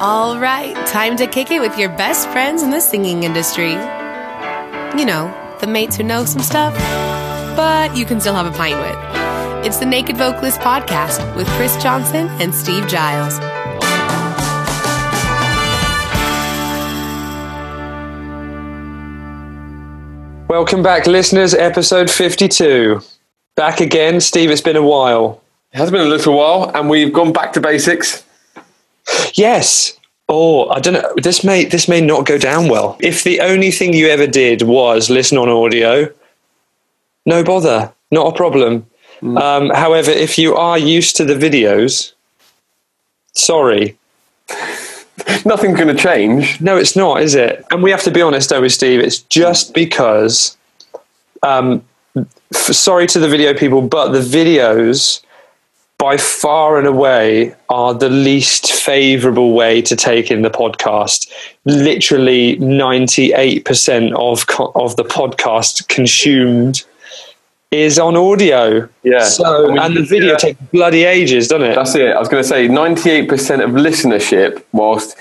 All right, time to kick it with your best friends in the singing industry. You know, the mates who know some stuff, but you can still have a pint with. It's the Naked Vocalist Podcast with Chris Johnson and Steve Giles. Welcome back, listeners. Episode 52. Back again. Steve, it's been a while. It has been a little while, and we've gone back to basics. Yes. Oh, I don't know. This may this may not go down well. If the only thing you ever did was listen on audio, no bother, not a problem. Um, however, if you are used to the videos, sorry, Nothing's going to change. no, it's not, is it? And we have to be honest, though, with Steve. It's just because. Um, f- sorry to the video people, but the videos by far and away are the least favorable way to take in the podcast. Literally 98% of co- of the podcast consumed is on audio. Yeah. So And we- and the video yeah. takes bloody ages, doesn't it? That's it. I was going to say 98% of listenership, whilst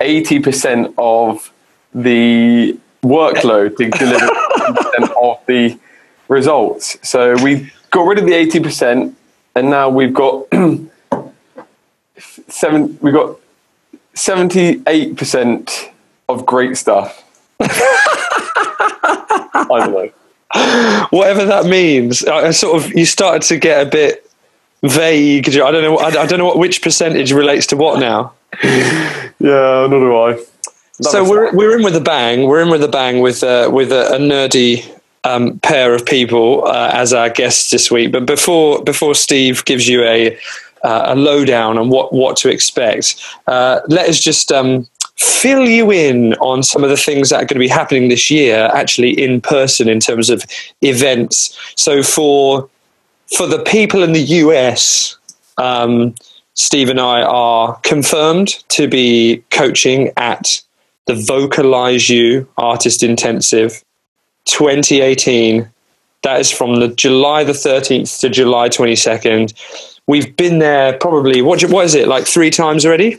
80% of the workload to deliver of the results. So we got rid of the 80%, and now we've got seven. We've got 78% of great stuff. I don't know. whatever that means. I, I sort of you started to get a bit vague. I don't know. I, I don't know what which percentage relates to what now. Yeah, nor do I. so we're we're in with a bang. We're in with a bang with uh, with a, a nerdy um, pair of people uh, as our guests this week. But before before Steve gives you a uh, a lowdown on what what to expect, uh, let us just. Um, Fill you in on some of the things that are going to be happening this year, actually in person in terms of events. So for for the people in the US, um, Steve and I are confirmed to be coaching at the VocalizeU Artist Intensive 2018. That is from the July the 13th to July 22nd. We've been there probably what what is it like three times already?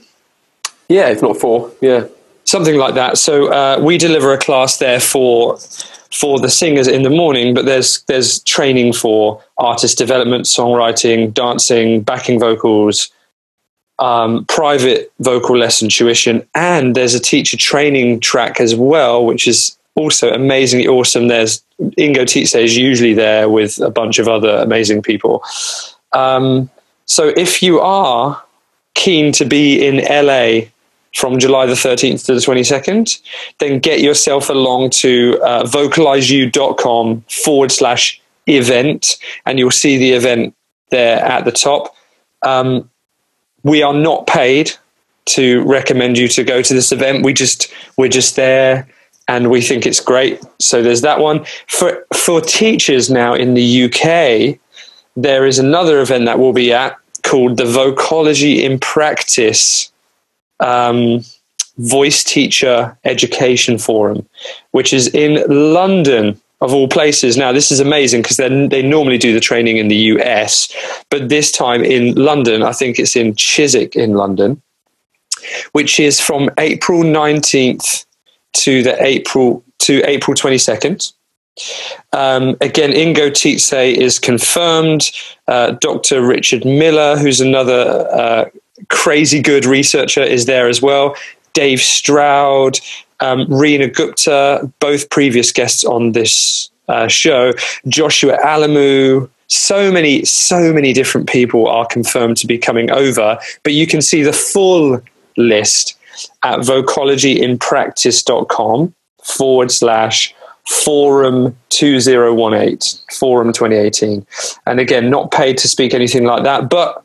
Yeah, if not four. Yeah. something like that. So uh, we deliver a class there for for the singers in the morning, but there's there's training for artist development, songwriting, dancing, backing vocals, um, private vocal lesson tuition, and there's a teacher training track as well, which is also amazingly awesome. There's Ingo Titze is usually there with a bunch of other amazing people. Um, so if you are keen to be in LA from July the 13th to the 22nd, then get yourself along to uh, vocalizeu.com forward slash event, and you'll see the event there at the top. Um, we are not paid to recommend you to go to this event. We just we're just there and we think it's great. So there's that one. For for teachers now in the UK, there is another event that we'll be at called the Vocology in Practice um, Voice Teacher Education Forum, which is in London, of all places. Now, this is amazing because they normally do the training in the US, but this time in London, I think it's in Chiswick in London, which is from April 19th to the April to April 22nd. Um, again, Ingo Titze is confirmed. Uh, Dr. Richard Miller, who's another uh, crazy good researcher, is there as well. Dave Stroud, um, Reena Gupta, both previous guests on this uh, show. Joshua Alamu. So many, so many different people are confirmed to be coming over, but you can see the full list at vocologyinpractice.com forward slash forum 2018 forum 2018 and again not paid to speak anything like that but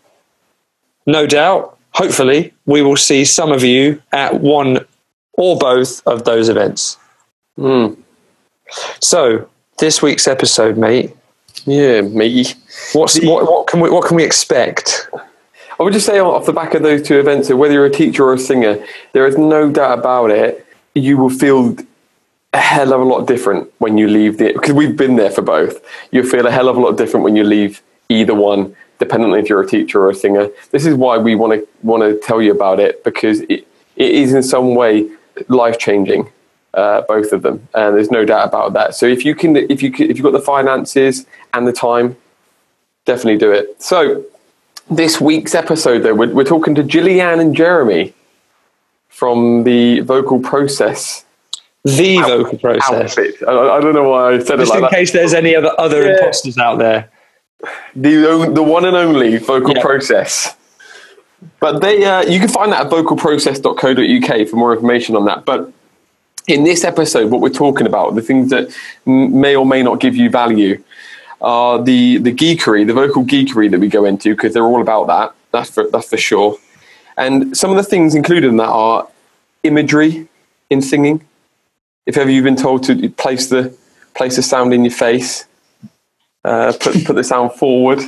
no doubt hopefully we will see some of you at one or both of those events Mm. so this week's episode mate Yeah, me. what's what, what can we what can we expect I would just say off the back of those two events, so whether you're a teacher or a singer, there is no doubt about it. You will feel a hell of a lot different when you leave the because we've been there for both. You'll feel a hell of a lot different when you leave either one depending on if you're a teacher or a singer. This is why we want to want to tell you about it because it, it is in some way life changing. Uh, both of them, and there's no doubt about that. So if you can, if you can, if you've got the finances and the time, definitely do it. So this week's episode, though, we're, we're talking to Gillyanne and Jeremy from the Vocal Process The vocal process. outfit. I, I don't know why I said Just it in like that. Just in case there's any other other Yeah. imposters out there. the the one and only vocal Yeah. process. But they, uh, you can find that at vocalprocess.co.uk for more information on that. But in this episode, what we're talking about, the things that m- may or may not give you value, are the the geekery, the vocal geekery that we go into because they're all about that. That's for that's for sure. And some of the things included in that are imagery in singing. If ever you've been told to place the place the sound in your face, uh, put put the sound forward,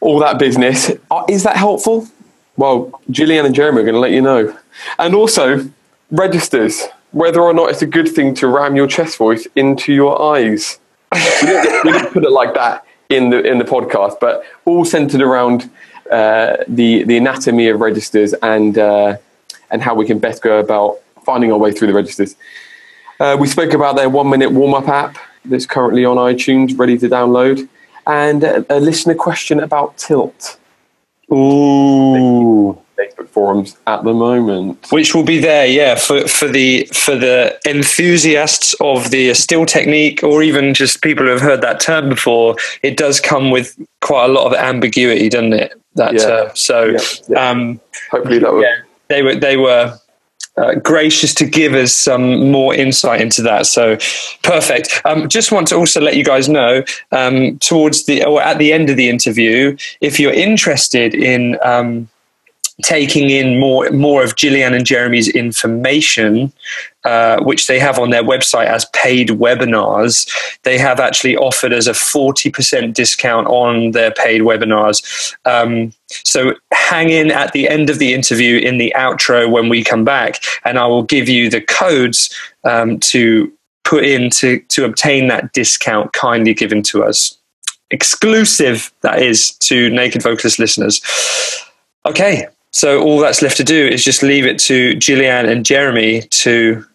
all that business. Uh, Is that helpful? Well, Gillyanne and Jeremy are going to let you know. And also, registers whether or not it's a good thing to ram your chest voice into your eyes. We, didn't, we didn't put it like that in the in the podcast, but all centered around uh, the the anatomy of registers and uh, and how we can best go about finding our way through the registers. Uh, we spoke about their one minute warm up app that's currently on iTunes, ready to download, and a, a listener question about tilt. Ooh. Facebook forums at the moment. Which will be there, yeah, for, for the for the enthusiasts of the Estill technique, or even just people who have heard that term before. It does come with quite a lot of ambiguity, doesn't it? That Yeah. term. So, Yeah, yeah. um, Hopefully that will. they were they were uh, gracious to give us some more insight into that. So perfect. Um, just want to also let you guys know um, towards the or at the end of the interview, if you're interested in. Um, taking in more more of Gillyanne and Jeremy's information, uh, which they have on their website as paid webinars. They have actually offered us a forty percent discount on their paid webinars. Um, so hang in at the end of the interview in the outro when we come back, and I will give you the codes um, to put in to to obtain that discount kindly given to us. Exclusive, that is, to Naked Vocalist listeners. Okay, so all that's left to do is just leave it to Gillyanne and Jeremy to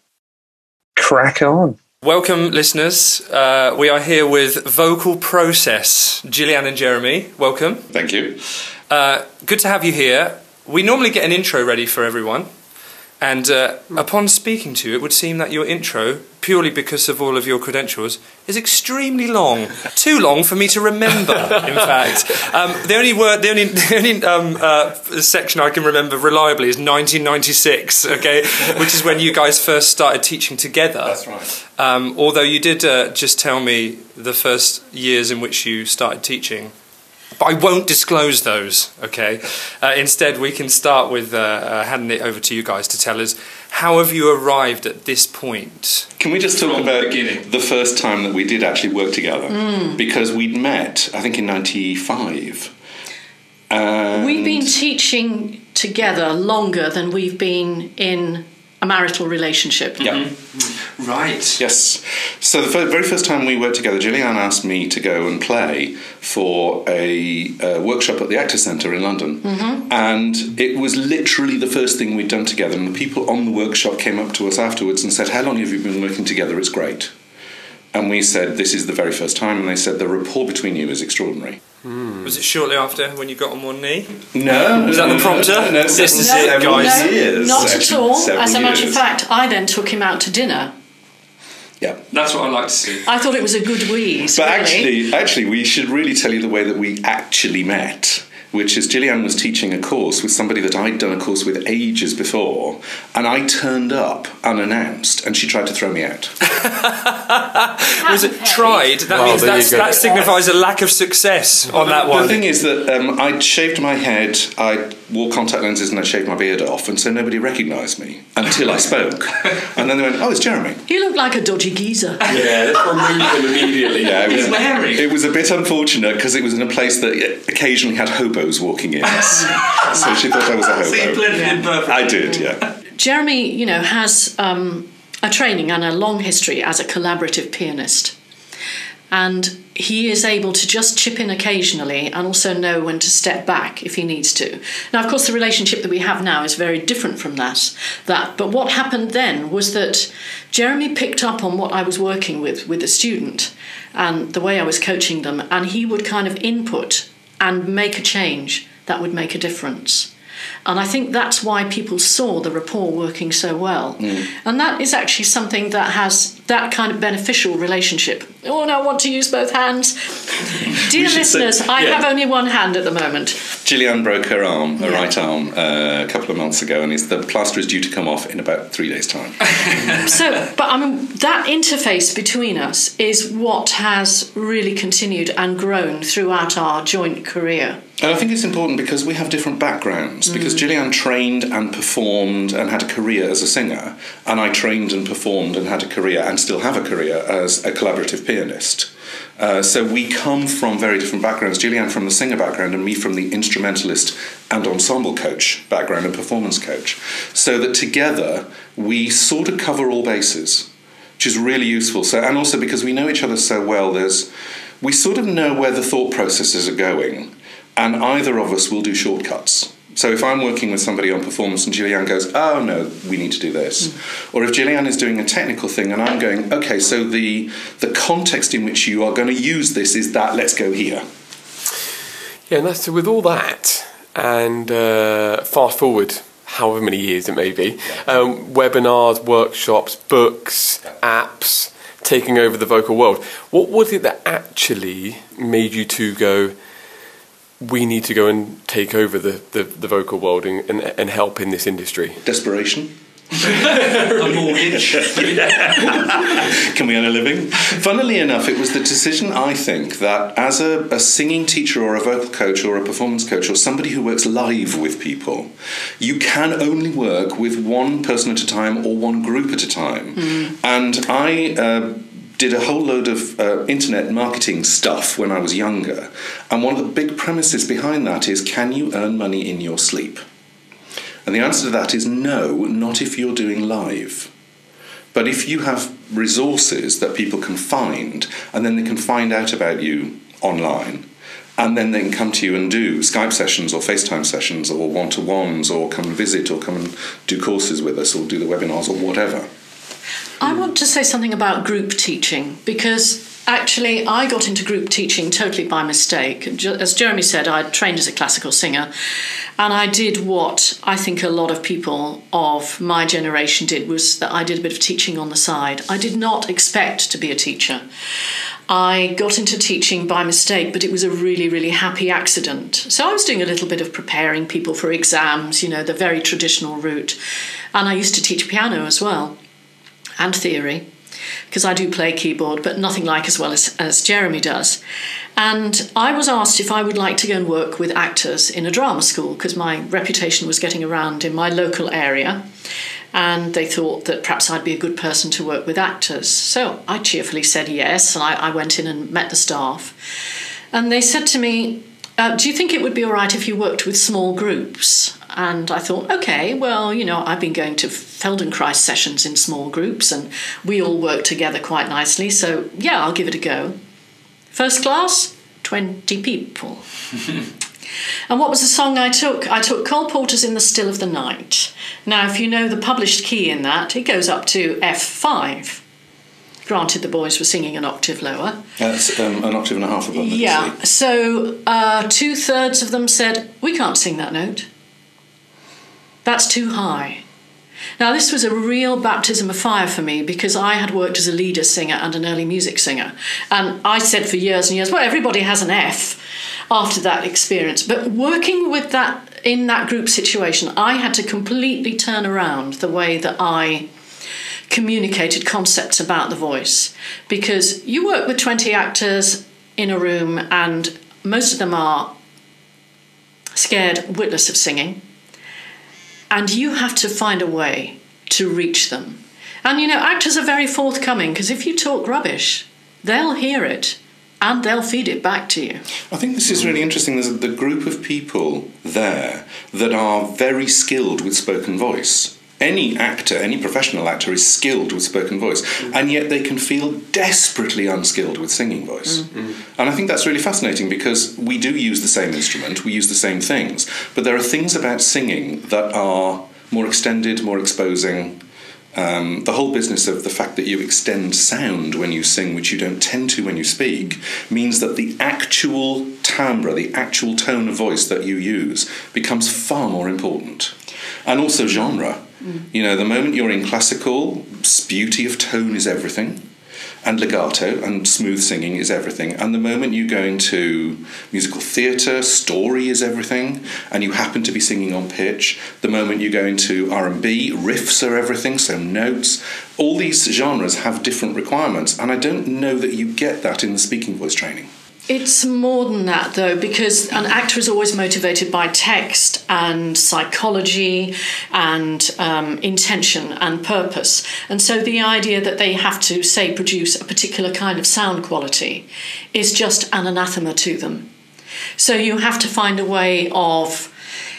crack on. Welcome, listeners. Uh, we are here with Vocal Process, Gillyanne and Jeremy. Welcome. Thank you. Uh, good to have you here. We normally get an intro ready for everyone, and uh, upon speaking to you, it would seem that your intro, purely because of all of your credentials, is extremely long. Too long for me to remember. In fact, um, the only word, the only, the only um, uh, section I can remember reliably is 1996. Okay, which is when you guys first started teaching together. That's right. Um, although you did uh, just tell me the first years in which you started teaching. But I won't disclose those, okay? Uh, instead, we can start with uh, uh, handing it over to you guys to tell us how have you arrived at this point? Can we just talk From the about beginning. the first time that we did actually work together? Because we'd met, I think, in '95. And We've been teaching together longer than we've been in a marital relationship. Yeah. Right. Yes. So the very first time we worked together, Gillyanne asked me to go and play for a, uh workshop at the Actor Centre in London, and it was literally the first thing we'd done together. And the people on the workshop came up to us afterwards and said, "How long have you been working together? It's great." And we said, "This is the very first time," and they said, "The rapport between you is extraordinary." Hmm. Was it shortly after when you got on one knee? No, Was that the prompter? No, This is No, it, guys. no, years, not at all. As a matter of fact, I then took him out to dinner. Yeah. That's what I like to see. I thought it was a good wheeze. But really. actually, actually, we should really tell you the way that we actually met, which is Gillyanne was teaching a course with somebody that I'd done a course with ages before, and I turned up unannounced, and she tried to throw me out. Was it tried? That Well, means that's, that signifies a lack of success on that one. The thing is that um, I'd shaved my head, I wore contact lenses, and I shaved my beard off, and so nobody recognised me until I spoke. and then they went, "Oh, it's Jeremy." You look like a dodgy geezer. Yeah, let's remove them immediately. Yeah, it was, wearing. it was a bit unfortunate because it was in a place that occasionally had hobos walking in. so she thought I was a hobo. in perfectly. I did, yeah. Jeremy, you know, has um, a training and a long history as a collaborative pianist. and he is able to just chip in occasionally and also know when to step back if he needs to. Now, of course, the relationship that we have now is very different from that. That, but what happened then was that Jeremy picked up on what I was working with with the student and the way I was coaching them, and he would kind of input and make a change that would make a difference. And I think that's why people saw the rapport working so well. Mm. And that is actually something that has that kind of beneficial relationship. Oh, and I want to use both hands. Dear listeners, say, yeah. I have only one hand at the moment. Gillyanne broke her arm, her yeah. right arm, uh, a couple of months ago, and the plaster is due to come off in about three days' time. so, but I mean, that interface between us is what has really continued and grown throughout our joint career. And I think it's important because we have different backgrounds. Because mm. Gillyanne trained and performed and had a career as a singer, and I trained and performed and had a career and still have a career as a collaborative pianist. Uh, so we come from very different backgrounds. Gillyanne from the singer background, and me from the instrumentalist and ensemble coach background and performance coach. So that together we sort of cover all bases, which is really useful. So and also because we know each other so well, there's we sort of know where the thought processes are going and either of us will do shortcuts. So if I'm working with somebody on performance and Gillyanne goes, oh no, we need to do this. Mm. Or if Gillyanne is doing a technical thing and I'm going, okay, so the the context in which you are going to use this is that, let's go here. Yeah, and that's so with all that and uh, fast forward however many years it may be, um, webinars, workshops, books, apps, taking over the vocal world. What was it that actually made you two go, we need to go and take over the, the, the vocal world and, and, and help in this industry? Desperation. a mortgage. Can we earn a living? Funnily enough, it was the decision, I think, that as a, a, singing teacher or a vocal coach or a performance coach or somebody who works live with people, you can only work with one person at a time or one group at a time. Mm. And I. Uh, did a whole load of uh, internet marketing stuff when I was younger. And one of the big premises behind that is can you earn money in your sleep? And the answer to that is no, not if you're doing live. But if you have resources that people can find, and then they can find out about you online, and then they can come to you and do Skype sessions or FaceTime sessions or one to ones or come and visit or come and do courses with us or do the webinars or whatever. I want to say something about group teaching because actually I got into group teaching totally by mistake. As Jeremy said, I trained as a classical singer and I did what I think a lot of people of my generation did was that I did a bit of teaching on the side. I did not expect to be a teacher. I got into teaching by mistake, but it was a really, really happy accident. So I was doing a little bit of preparing people for exams, you know, the very traditional route. And I used to teach piano as well and theory because I do play keyboard, but nothing like as well as, as Jeremy does. And I was asked if I would like to go and work with actors in a drama school because my reputation was getting around in my local area. And they thought that perhaps I'd be a good person to work with actors. So I cheerfully said yes, and I, I went in and met the staff. And they said to me, uh, Do you think it would be all right if you worked with small groups? And I thought, okay, well, you know, I've been going to Feldenkrais sessions in small groups and we all work together quite nicely. So, yeah, I'll give it a go. First class, 20 people. and what was the song I took? I took Cole Porter's In the Still of the Night. Now, if you know the published key in that, it goes up to F5. Granted, the boys were singing an octave lower. That's um, an octave and a half above. Yeah. So uh, two thirds of them said, "We can't sing that note." That's too high. Now, this was a real baptism of fire for me because I had worked as a lieder singer and an early music singer. And I said for years and years, well, everybody has an F after that experience. But working with that in that group situation, I had to completely turn around the way that I communicated concepts about the voice because you work with 20 actors in a room and most of them are scared witless of singing and you have to find a way to reach them. And you know, actors are very forthcoming because if you talk rubbish, they'll hear it and they'll feed it back to you. I think this is really interesting. There's the group of people there that are very skilled with spoken voice any actor, any professional actor, is skilled with spoken voice, mm. and yet they can feel desperately unskilled with singing voice. Mm. Mm. And I think that's really fascinating because we do use the same instrument, we use the same things, but there are things about singing that are more extended, more exposing. Um, the whole business of the fact that you extend sound when you sing, which you don't tend to when you speak, means that the actual timbre, the actual tone of voice that you use, becomes far more important. And also genre. You know, the moment you're in classical, beauty of tone is everything and legato and smooth singing is everything. And the moment you go into musical theatre, story is everything, and you happen to be singing on pitch. The moment you go into R and B, riffs are everything. So notes. All these genres have different requirements, and I don't know that you get that in the speaking voice training. It's more than that, though, because an actor is always motivated by text and psychology and um, intention and purpose. And so the idea that they have to, say, produce a particular kind of sound quality is just an anathema to them. So you have to find a way of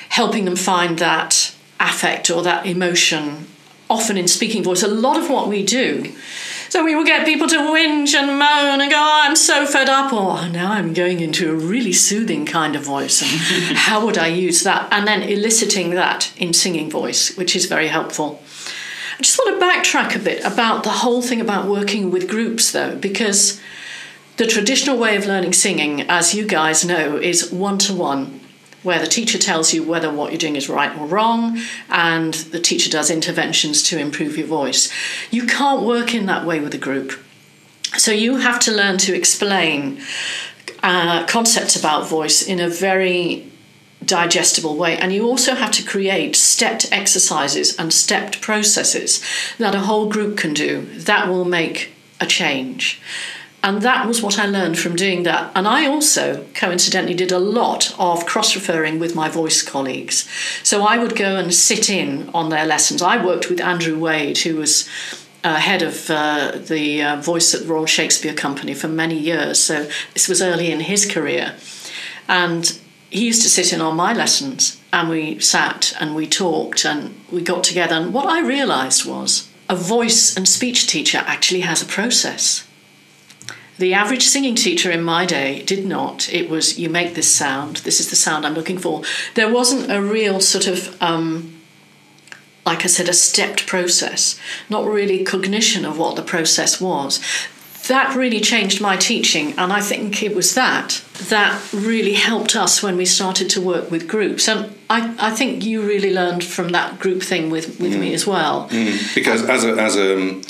helping them find that affect or that emotion, often in speaking voice. A lot of what we do so we will get people to whinge and moan and go, oh, I'm so fed up, or oh, now I'm going into a really soothing kind of voice, and how would I use that? And then eliciting that in singing voice, which is very helpful. I just want to backtrack a bit about the whole thing about working with groups, though, because the traditional way of learning singing, as you guys know, is one to one where the teacher tells you whether what you're doing is right or wrong, and the teacher does interventions to improve your voice. You can't work in that way with a group. So you have to learn to explain uh, concepts about voice in a very digestible way. And you also have to create stepped exercises and stepped processes that a whole group can do that will make a change. And that was what I learned from doing that. And I also, coincidentally, did a lot of cross referring with my voice colleagues. So I would go and sit in on their lessons. I worked with Andrew Wade, who was uh, head of uh, the uh, voice at the Royal Shakespeare Company for many years. So this was early in his career. And he used to sit in on my lessons and we sat and we talked and we got together. And what I realised was a voice and speech teacher actually has a process. The average singing teacher in my day did not. It was, you make this sound, this is the sound I'm looking for. There wasn't a real sort of, um, like I said, a stepped process, not really cognition of what the process was. That really changed my teaching, and I think it was that that really helped us when we started to work with groups. And I, I think you really learned from that group thing with, with mm. me as well. Mm. Because as a, as a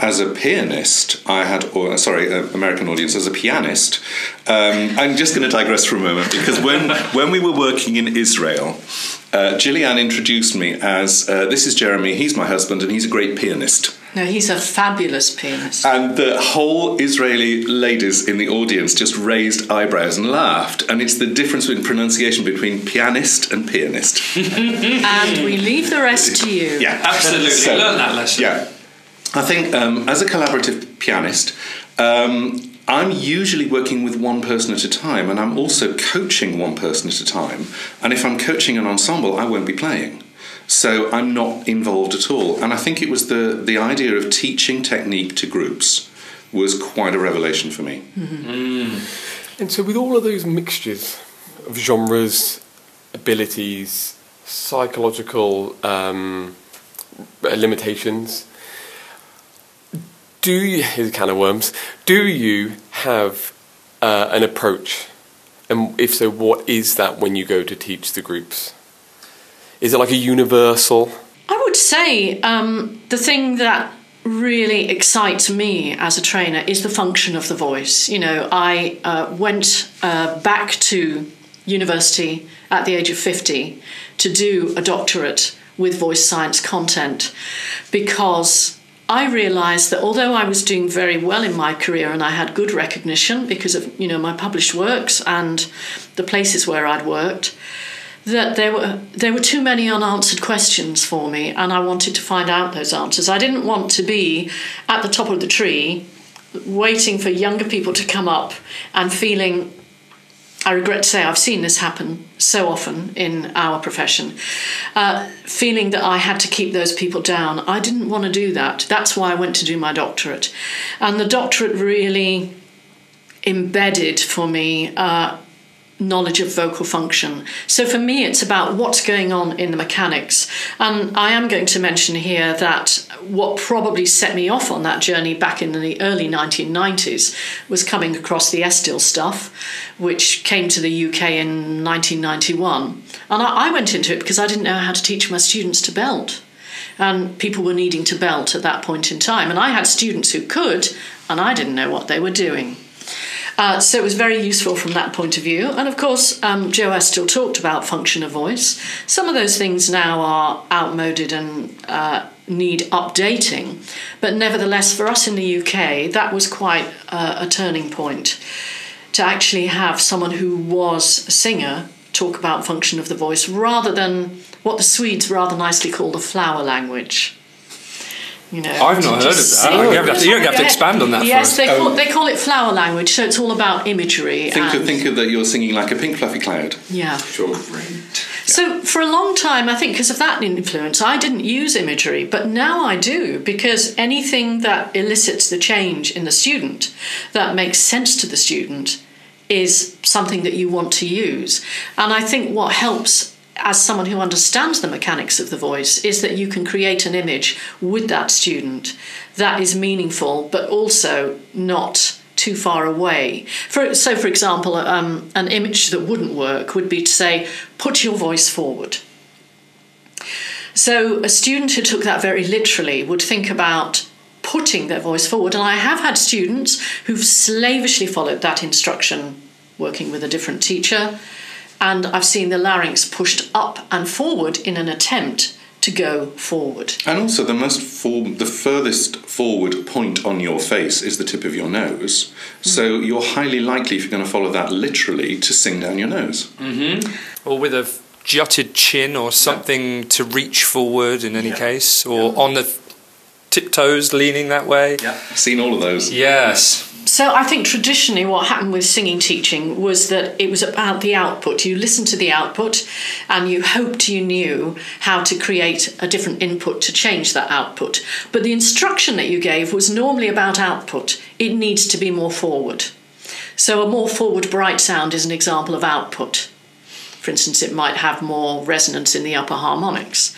as a pianist, I had, or sorry, uh, American audience, as a pianist, um, I'm just going to digress for a moment because when when we were working in Israel, uh, Gillyanne introduced me as uh, this is Jeremy. He's my husband, and he's a great pianist. No, he's a fabulous pianist. And the whole Israeli ladies in the audience just raised eyebrows and laughed. And it's the difference in pronunciation between pianist and pianist. and we leave the rest to you. Yeah, absolutely. So, Learn that lesson. Yeah. I think um, as a collaborative pianist, um, I'm usually working with one person at a time, and I'm also coaching one person at a time. And if I'm coaching an ensemble, I won't be playing. So I'm not involved at all. And I think it was the, the idea of teaching technique to groups was quite a revelation for me. Mm-hmm. Mm. And so, with all of those mixtures of genres, abilities, psychological um, limitations, do you, here's a can of worms, do you have uh, an approach? And if so, what is that when you go to teach the groups? Is it like a universal? I would say um, the thing that really excites me as a trainer is the function of the voice. You know, I uh, went uh, back to university at the age of 50 to do a doctorate with voice science content because I realized that although I was doing very well in my career and I had good recognition because of you know my published works and the places where I'd worked, that there were there were too many unanswered questions for me and I wanted to find out those answers. I didn't want to be at the top of the tree waiting for younger people to come up and feeling I regret to say I've seen this happen so often in our profession. Uh, feeling that I had to keep those people down. I didn't want to do that. That's why I went to do my doctorate. And the doctorate really embedded for me uh, knowledge of vocal function. So for me, it's about what's going on in the mechanics. And I am going to mention here that what probably set me off on that journey back in the early 1990s was coming across the Estill stuff, which came to the UK in 1991. And I, I went into it because I didn't know how to teach my students to belt. And people were needing to belt at that point in time. And I had students who could, and I didn't know what they were doing. Uh, so it was very useful from that point of view. And of course, um, Jo Estill talked about function of voice. Some of those things now are outmoded and uh, need updating. But nevertheless, for us in the UK, that was quite uh, a turning point to actually have someone who was a singer talk about function of the voice rather than what the Swedes rather nicely call the flower language. You know, I've not heard of that. You have to, you have to expand on that. Yes, for they call, um, they call it flower language, so it's all about imagery. Think of, think of that you're singing like a pink fluffy cloud. yeah. Sure. So for a long time, I think because of that influence, I didn't use imagery, but now I do because anything that elicits the change in the student, that makes sense to the student, is something that you want to use. And I think what helps as someone who understands the mechanics of the voice is that you can create an image with that student that is meaningful but also not too far away. For, so, for example, um, an image that wouldn't work would be to say, put your voice forward. So, a student who took that very literally would think about putting their voice forward. And I have had students who've slavishly followed that instruction working with a different teacher. And I've seen the larynx pushed up and forward in an attempt to go forward. And also, the most for, the furthest forward point on your face is the tip of your nose. Hmm. So you're highly likely, if you're going to follow that literally, to sing down your nose. Mm-hmm. or with a jutted chin or something to reach forward in any case, or on the tiptoes leaning that way. Yeah, seen all of those. Yes. So I think traditionally what happened with singing teaching was that it was about the output. You listened to the output and you hoped you knew how to create a different input to change that output. But the instruction that you gave was normally about output. It needs to be more forward. So a more forward bright sound is an example of output. For instance, it might have more resonance in the upper harmonics.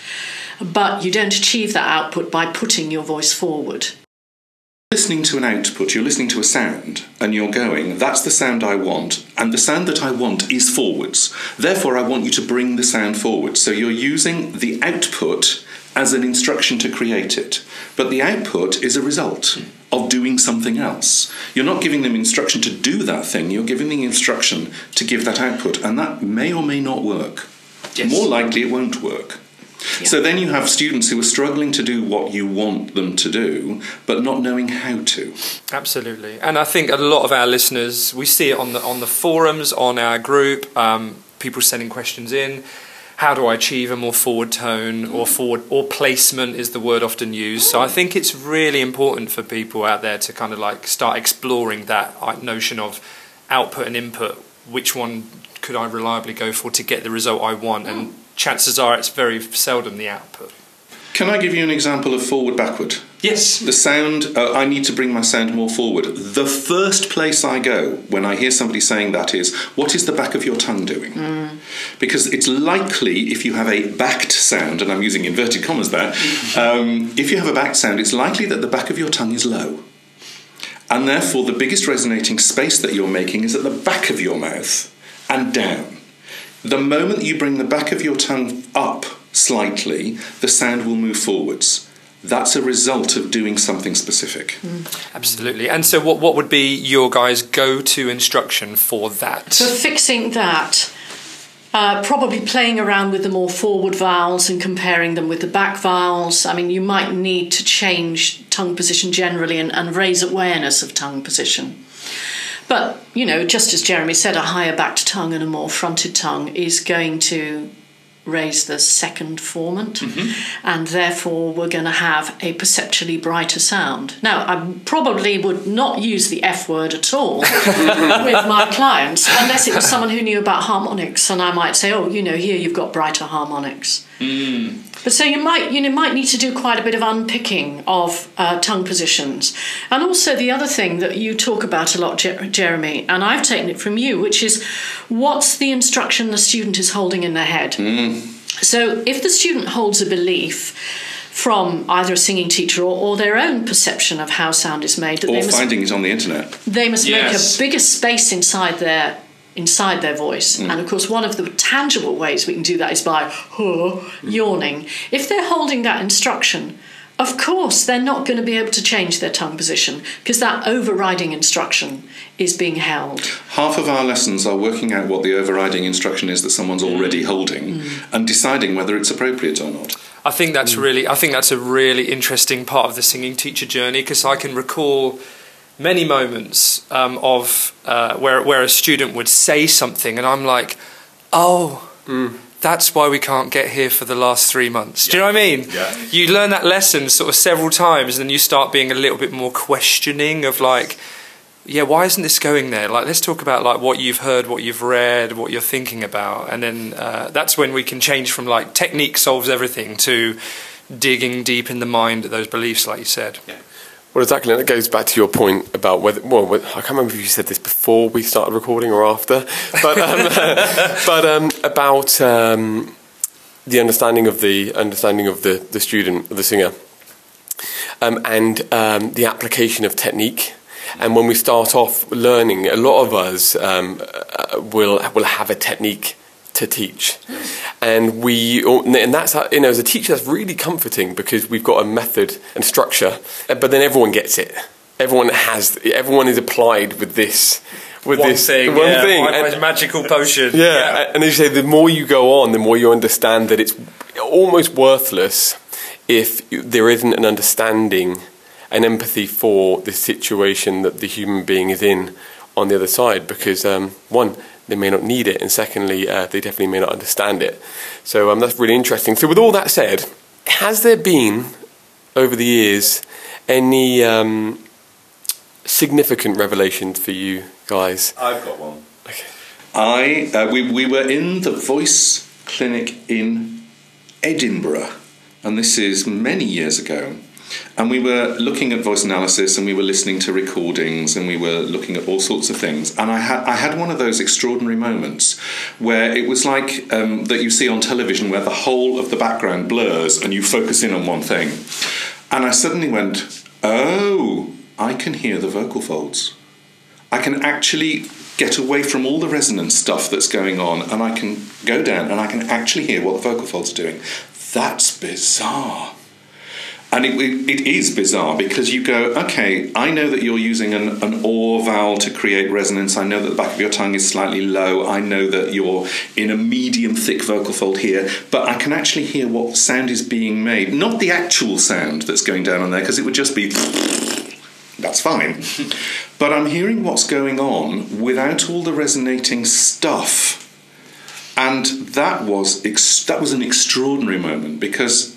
But you don't achieve that output by putting your voice forward. listening to an output, you're listening to a sound, and you're going, that's the sound I want, and the sound that I want is forwards. Therefore, I want you to bring the sound forward. So you're using the output as an instruction to create it. But the output is a result of doing something else. You're not giving them instruction to do that thing, you're giving them instruction to give that output, and that may or may not work. Yes. More likely, it won't work. So then you have students who are struggling to do what you want them to do, but not knowing how to. Absolutely, and I think a lot of our listeners, we see it on the on the forums, on our group, um, people sending questions in. How do I achieve a more forward tone or forward or placement is the word often used. So I think it's really important for people out there to kind of like start exploring that notion of output and input. Which one could I reliably go for to get the result I want? And chances are it's very seldom the output. Can I give you an example of forward backward? Yes. The sound, uh, I need to bring my sound more forward. The first place I go when I hear somebody saying that is, what is the back of your tongue doing? Because it's likely, if you have a backed sound, and I'm using inverted commas there, um, if you have a backed sound, it's likely that the back of your tongue is low. And therefore, the biggest resonating space that you're making is at the back of your mouth and down. The moment you bring the back of your tongue up slightly, the sound will move forwards. That's a result of doing something specific. Absolutely. And so, what, what would be your guys' go to instruction for that? For fixing that, uh, probably playing around with the more forward vowels and comparing them with the back vowels. I mean, you might need to change tongue position generally and, and raise awareness of tongue position. But, you know, just as Jeremy said, a higher backed tongue and a more fronted tongue is going to raise the second formant, mm-hmm. and therefore we're going to have a perceptually brighter sound. Now, I probably would not use the F word at all with my clients unless it was someone who knew about harmonics, and I might say, "Oh, you know, here you've got brighter harmonics." Mm. But so you might you know might need to do quite a bit of unpicking of uh, tongue positions, and also the other thing that you talk about a lot, Jer- Jeremy, and I've taken it from you, which is what's the instruction the student is holding in their head. Mm. So if the student holds a belief from either a singing teacher or, or their own perception of how sound is made, that Or they must finding it on the internet. they must Yes. make a bigger space inside their inside their voice Mm. and of course one of the tangible ways we can do that is by huh, yawning if they're holding that instruction of course they're not going to be able to change their tongue position because that overriding instruction is being held Half of our lessons are working out what the overriding instruction is that someone's already holding and deciding whether it's appropriate or not. I think that's really I think that's a really interesting part of the singing teacher journey because I can recall many moments um, of uh, where where a student would say something and I'm like, oh. That's why we can't get here for the last three months. Do you know what I mean? Yeah. You learn that lesson sort of several times, and then you start being a little bit more questioning of like, yeah, why isn't this going there? Like, let's talk about like what you've heard, what you've read, what you're thinking about, and then uh, that's when we can change from like technique solves everything to digging deep in the mind at those beliefs, like you said. Well, exactly. And it goes back to your point about whether, well, I can't remember if you said this before we started recording or after, but, um, but um, about um, the understanding of the understanding of the, the student, the singer, um, and um, the application of technique. And when we start off learning, a lot of us um, uh, will will have a technique to teach, and we and that's how, you know as a teacher that's really comforting because we've got a method and structure, but then everyone gets it. Everyone has everyone is applied with this with One this thing, one yeah, thing. And- magical potion. yeah, and as you say, the more you go on, the more you understand that it's almost worthless if there isn't an understanding, an empathy for the situation that the human being is in on the other side. Because um, one, they may not need it, and secondly, uh, they definitely may not understand it. So um, that's really interesting. So, with all that said, has there been over the years any um, significant revelations for you guys? I've got one. Okay. I uh, we we were in the voice clinic in Edinburgh, and this is many years ago. And we were looking at voice analysis, and we were listening to recordings, and we were looking at all sorts of things. And I had I had one of those extraordinary moments where it was like um, that you see on television, where the whole of the background blurs, and you focus in on one thing. And I suddenly went, "Oh, I can hear the vocal folds." I can actually get away from all the resonance stuff that's going on and I can go down and I can actually hear what the vocal folds are doing. That's bizarre. And it, it, it is bizarre because you go, okay, I know that you're using an, an or vowel to create resonance. I know that the back of your tongue is slightly low. I know that you're in a medium thick vocal fold here, but I can actually hear what sound is being made. Not the actual sound that's going down on there because it would just be that's fine. but I'm hearing what's going on without all the resonating stuff. And that was ex- that was an extraordinary moment because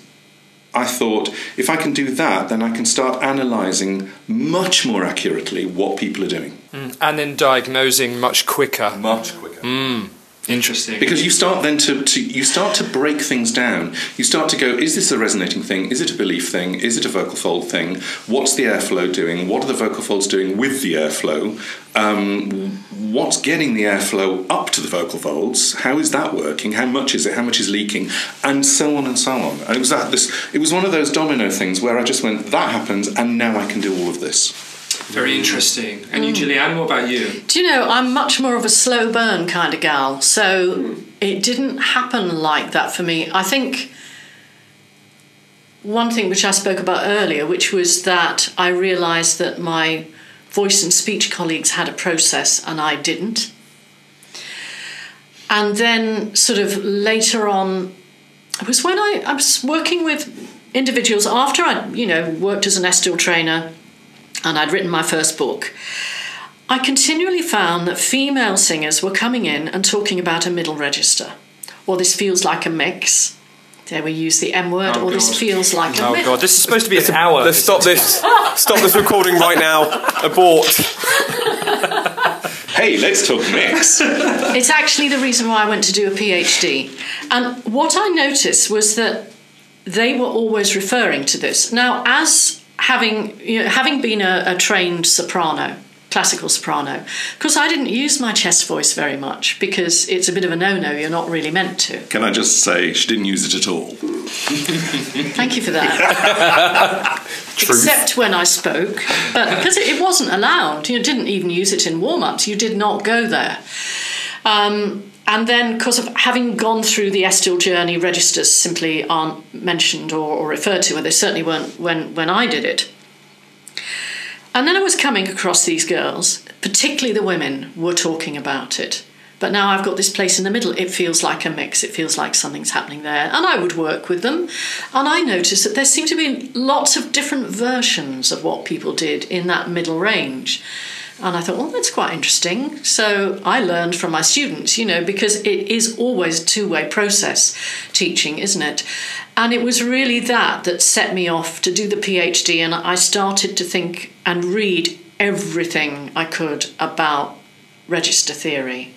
I thought if I can do that, then I can start analysing much more accurately what people are doing. Mm, and then diagnosing much quicker. Much quicker. Mm. Interesting. Because you start then to, to you start to break things down. You start to go, is this a resonating thing? Is it a belief thing? Is it a vocal fold thing? What's the airflow doing? What are the vocal folds doing with the airflow? Um, what's getting the airflow up to the vocal folds? How is that working? How much is it? How much is leaking? And so on and so on. It was that this. It was one of those domino things where I just went, that happens, and now I can do all of this. Very mm. interesting. And you, Gillyanne, what about you? Do you know, I'm much more of a slow burn kind of gal, so mm. it didn't happen like that for me. I think one thing which I spoke about earlier, which was that I realised that my voice and speech colleagues had a process and I didn't. And then, sort of later on, it was when I, I was working with individuals after I'd, you know, worked as an Estill trainer and I'd written my first book. I continually found that female singers were coming in and talking about a middle register. or this feels like a mix. There we use the M word, Oh, or this feels like a oh, mix. Oh god, this is supposed to be an hour. Let's stop this. Stop this recording right now. Abort. Hey, let's talk mix. It's actually the reason why I went to do a PhD. And what I noticed was that they were always referring to this. Now, as having you know, having been a, a trained soprano, classical soprano, of course, I didn't use my chest voice very much because it's a bit of a no-no. You're not really meant to. Can I just say she didn't use it at all? Thank you for that. Except when I spoke, but because it, it wasn't allowed. You didn't even use it in warm-ups. You did not go there. Um, and then, because of having gone through the Estill journey, registers simply aren't mentioned or, or referred to, and they certainly weren't when, when I did it. And then I was coming across these girls, particularly the women, were talking about it. But now I've got this place in the middle. It feels like a mix. It feels like something's happening there. And I would work with them. And I noticed that there seemed to be lots of different versions of what people did in that middle range. And I thought, well, that's quite interesting. So I learned from my students, you know, because it is always a two way process, teaching, isn't it? And it was really that that set me off to do the PhD. And I started to think and read everything I could about register theory.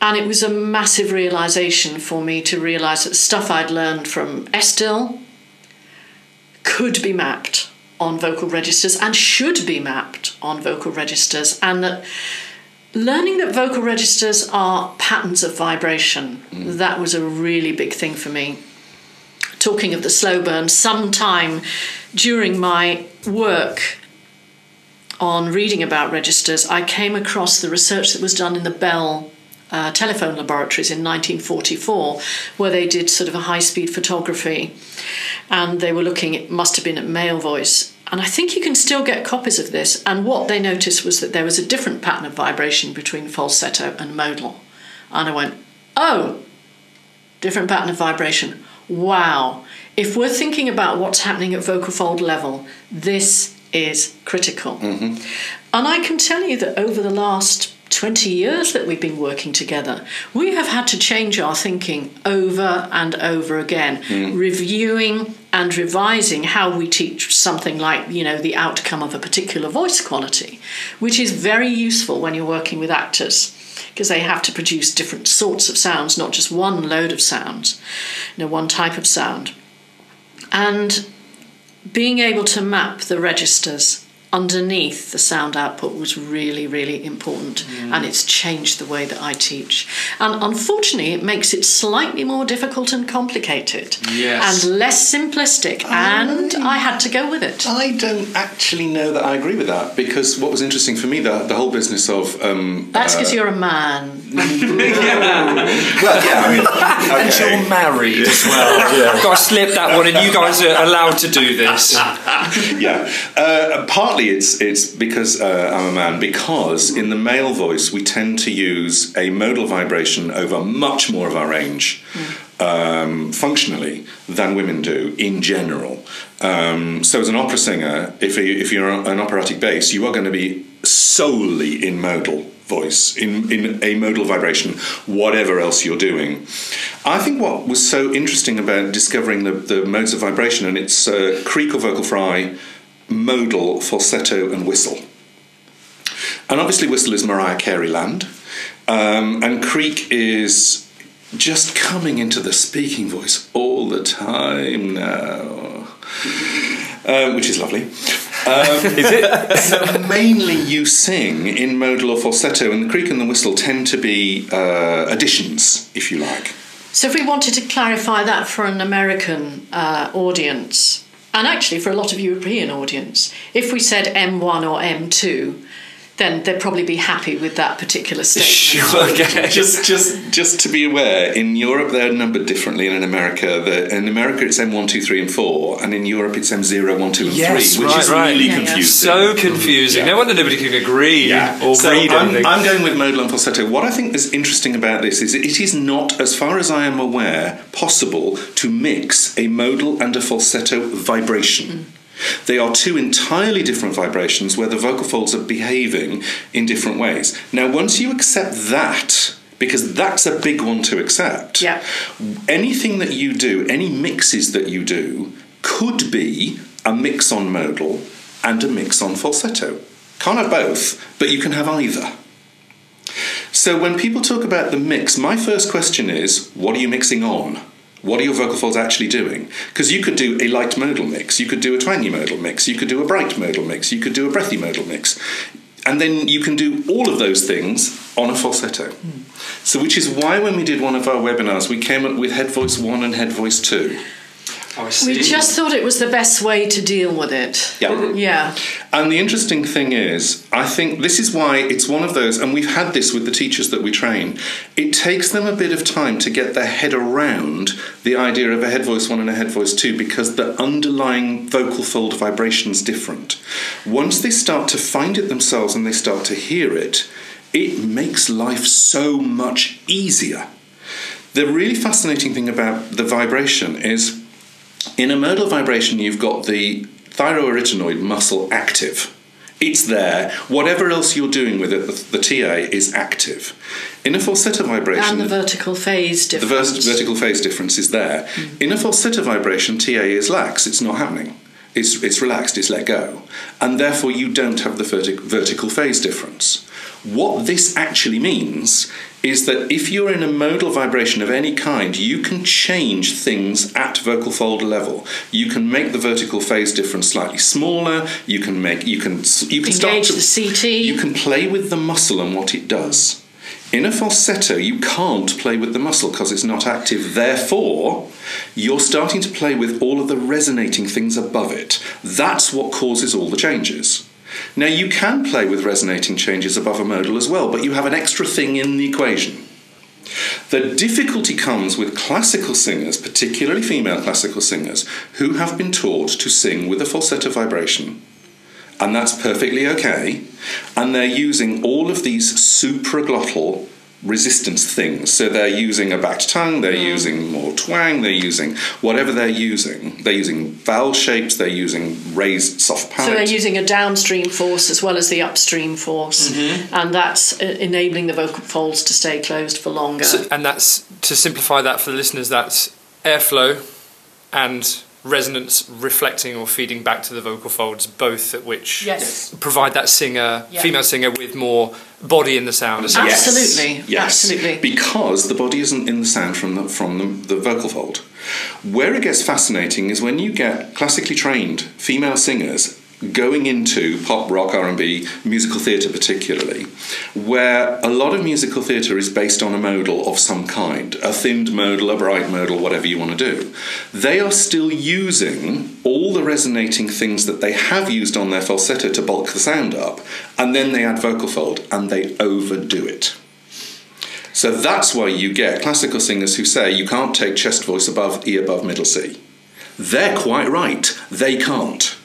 And it was a massive realization for me to realize that stuff I'd learned from Estill could be mapped on vocal registers and should be mapped on vocal registers, and that learning that vocal registers are patterns of vibration mm. that was a really big thing for me. Talking of the slow burn, sometime during my work on reading about registers, I came across the research that was done in the Bell uh, telephone laboratories in 1944, where they did sort of a high speed photography and they were looking, it must have been at male voice. And I think you can still get copies of this. And what they noticed was that there was a different pattern of vibration between falsetto and modal. And I went, oh, different pattern of vibration. Wow. If we're thinking about what's happening at vocal fold level, this is critical. And I can tell you that over the last 20 years that we've been working together, we have had to change our thinking over and over again, hmm. reviewing and revising how we teach something like, you know, the outcome of a particular voice quality, which is very useful when you're working with actors because they have to produce different sorts of sounds, not just one load of sounds, you know, one type of sound. And being able to map the registers underneath the sound output was really, really important. And it's changed the way that I teach. And unfortunately, it makes it slightly more difficult and complicated Yes. and less simplistic. and I had to go with it. I don't actually know that I agree with that because what was interesting for me, the, the whole business of. Um, That's uh, because you're a man. Well, yeah, I mean. And you're married as well. Yeah. I've got to slip that one, and you guys are allowed to do this. yeah. Uh, partly it's it's because uh, I'm a man. Because in the male voice we tend to use a modal vibration over much more of our range. Um, functionally than women do in general. Um, so, as an opera singer, if, you, if you're an operatic bass, you are going to be solely in modal voice, in, in a modal vibration, whatever else you're doing. I think what was so interesting about discovering the, the modes of vibration, and it's uh, creak or vocal fry, modal, falsetto, and whistle. And obviously, whistle is Mariah Carey land, um, and Creak is just coming into the speaking voice all the time now, um, which is lovely. Um, Is it? so mainly you sing in modal or falsetto, and the creak and the whistle tend to be uh, additions, if you like. So, if we wanted to clarify that for an American uh, audience, and actually for a lot of European audience, if we said M1 or M2, then they'd probably be happy with that particular statement. okay. just, just, just to be aware, in Europe they're numbered differently, and in America, the, in America it's M one, two, three, and four, and in Europe it's M zero, one, two, and Yes, three, which right, is right. really Yeah, yeah. confusing. So confusing. Yeah. No wonder nobody can agree or so read I'm, anything. I'm going with modal and falsetto. What I think is interesting about this is it is not, as far as I am aware, possible to mix a modal and a falsetto vibration. Mm. They are two entirely different vibrations where the vocal folds are behaving in different ways. Now, once you accept that, because that's a big one to accept. Yeah. Anything that you do, any mixes that you do, could be a mix on modal and a mix on falsetto. Can't have both, but you can have either. So when people talk about the mix, my first question is what are you mixing on? What are your vocal folds actually doing? Because you could do a light modal mix, you could do a twangy modal mix, you could do a bright modal mix, you could do a breathy modal mix. And then you can do all of those things on a falsetto. Hmm. So, which is why when we did one of our webinars, we came up with head voice one and head voice two. Oh, We just thought it was the best way to deal with it. Yeah. Yeah. And the interesting thing is, I think this is why it's one of those, and we've had this with the teachers that we train. It takes them a bit of time to get their head around the idea of a head voice one and a head voice two because the underlying vocal fold vibration is different. Once they start to find it themselves and they start to hear it, it makes life so much easier. The really fascinating thing about the vibration is in a modal vibration, you've got the thyroarytenoid muscle active. It's there. Whatever else you're doing with it, the, the TA is active. In a falsetto vibration, And the vertical phase the difference. vers- vertical phase difference is there. Mm-hmm. In a falsetto vibration, TA is lax. It's not happening. It's, it's relaxed. It's let go. And therefore, you don't have the vertic- vertical phase difference. What this actually means is that if you're in a modal vibration of any kind, you can change things at vocal fold level. You can make the vertical phase difference slightly smaller. You can make you can you can start Engage to the CT. you can play with the muscle and what it does. In a falsetto, you can't play with the muscle because it's not active. Therefore, you're starting to play with all of the resonating things above it. That's what causes all the changes. Now, you can play with resonating changes above a modal as well, but you have an extra thing in the equation. The difficulty comes with classical singers, particularly female classical singers, who have been taught to sing with a falsetto vibration and that's perfectly okay. And they're using all of these supraglottal resistance things. So they're using a backed tongue, they're using more twang, they're using whatever they're using. They're using vowel shapes, they're using raised soft palate. So they're using a downstream force as well as the upstream force, Mm-hmm. and that's enabling the vocal folds to stay closed for longer. So- and that's to simplify that for the listeners. That's airflow and resonance reflecting or feeding back to the vocal folds, both at which Yes. provide that singer, Yeah. female singer, with more body in the sound. essentially. Yes. Absolutely, Yes. absolutely. Because the body isn't in the sound from the, from the, the vocal fold. Where it gets fascinating is when you get classically trained female singers going into pop, rock, R&B, musical theatre particularly, where a lot of musical theatre is based on a modal of some kind, a thinned modal, a bright modal, whatever you want to do. They are still using all the resonating things that they have used on their falsetto to bulk the sound up, and then they add vocal fold and they overdo it. So that's why you get classical singers who say you can't take chest voice above E above middle C. They're quite right, they can't.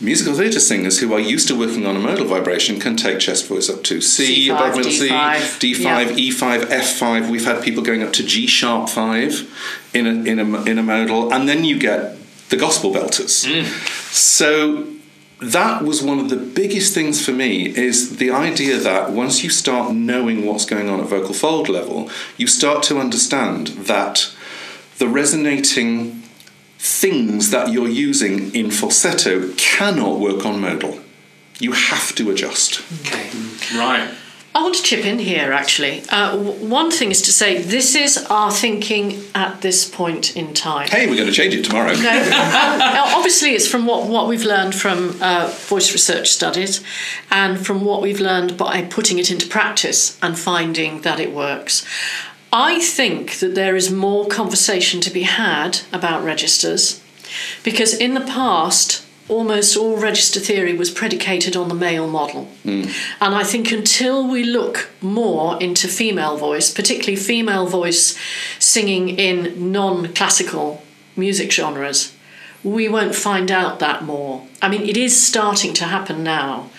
Musical theatre singers who are used to working on a modal vibration can take chest voice up to C C5, above middle D5, C, D5, E5, F5. We've had people going up to G sharp 5 in a, in a, in a modal, and then you get the gospel belters. Mm. So that was one of the biggest things for me is the idea that once you start knowing what's going on at vocal fold level, you start to understand that the resonating things that you're using in falsetto cannot work on modal. You have to adjust. Okay. Right. I want to chip in here actually. Uh, w- one thing is to say this is our thinking at this point in time. Hey, we're going to change it tomorrow. No, Now, obviously, it's from what, what we've learned from uh, voice research studies and from what we've learned by putting it into practice and finding that it works. I think that there is more conversation to be had about registers because in the past, almost all register theory was predicated on the male model. Hmm. And I think until we look more into female voice, particularly female voice singing in non classical music genres, we won't find out that more. I mean, it is starting to happen now.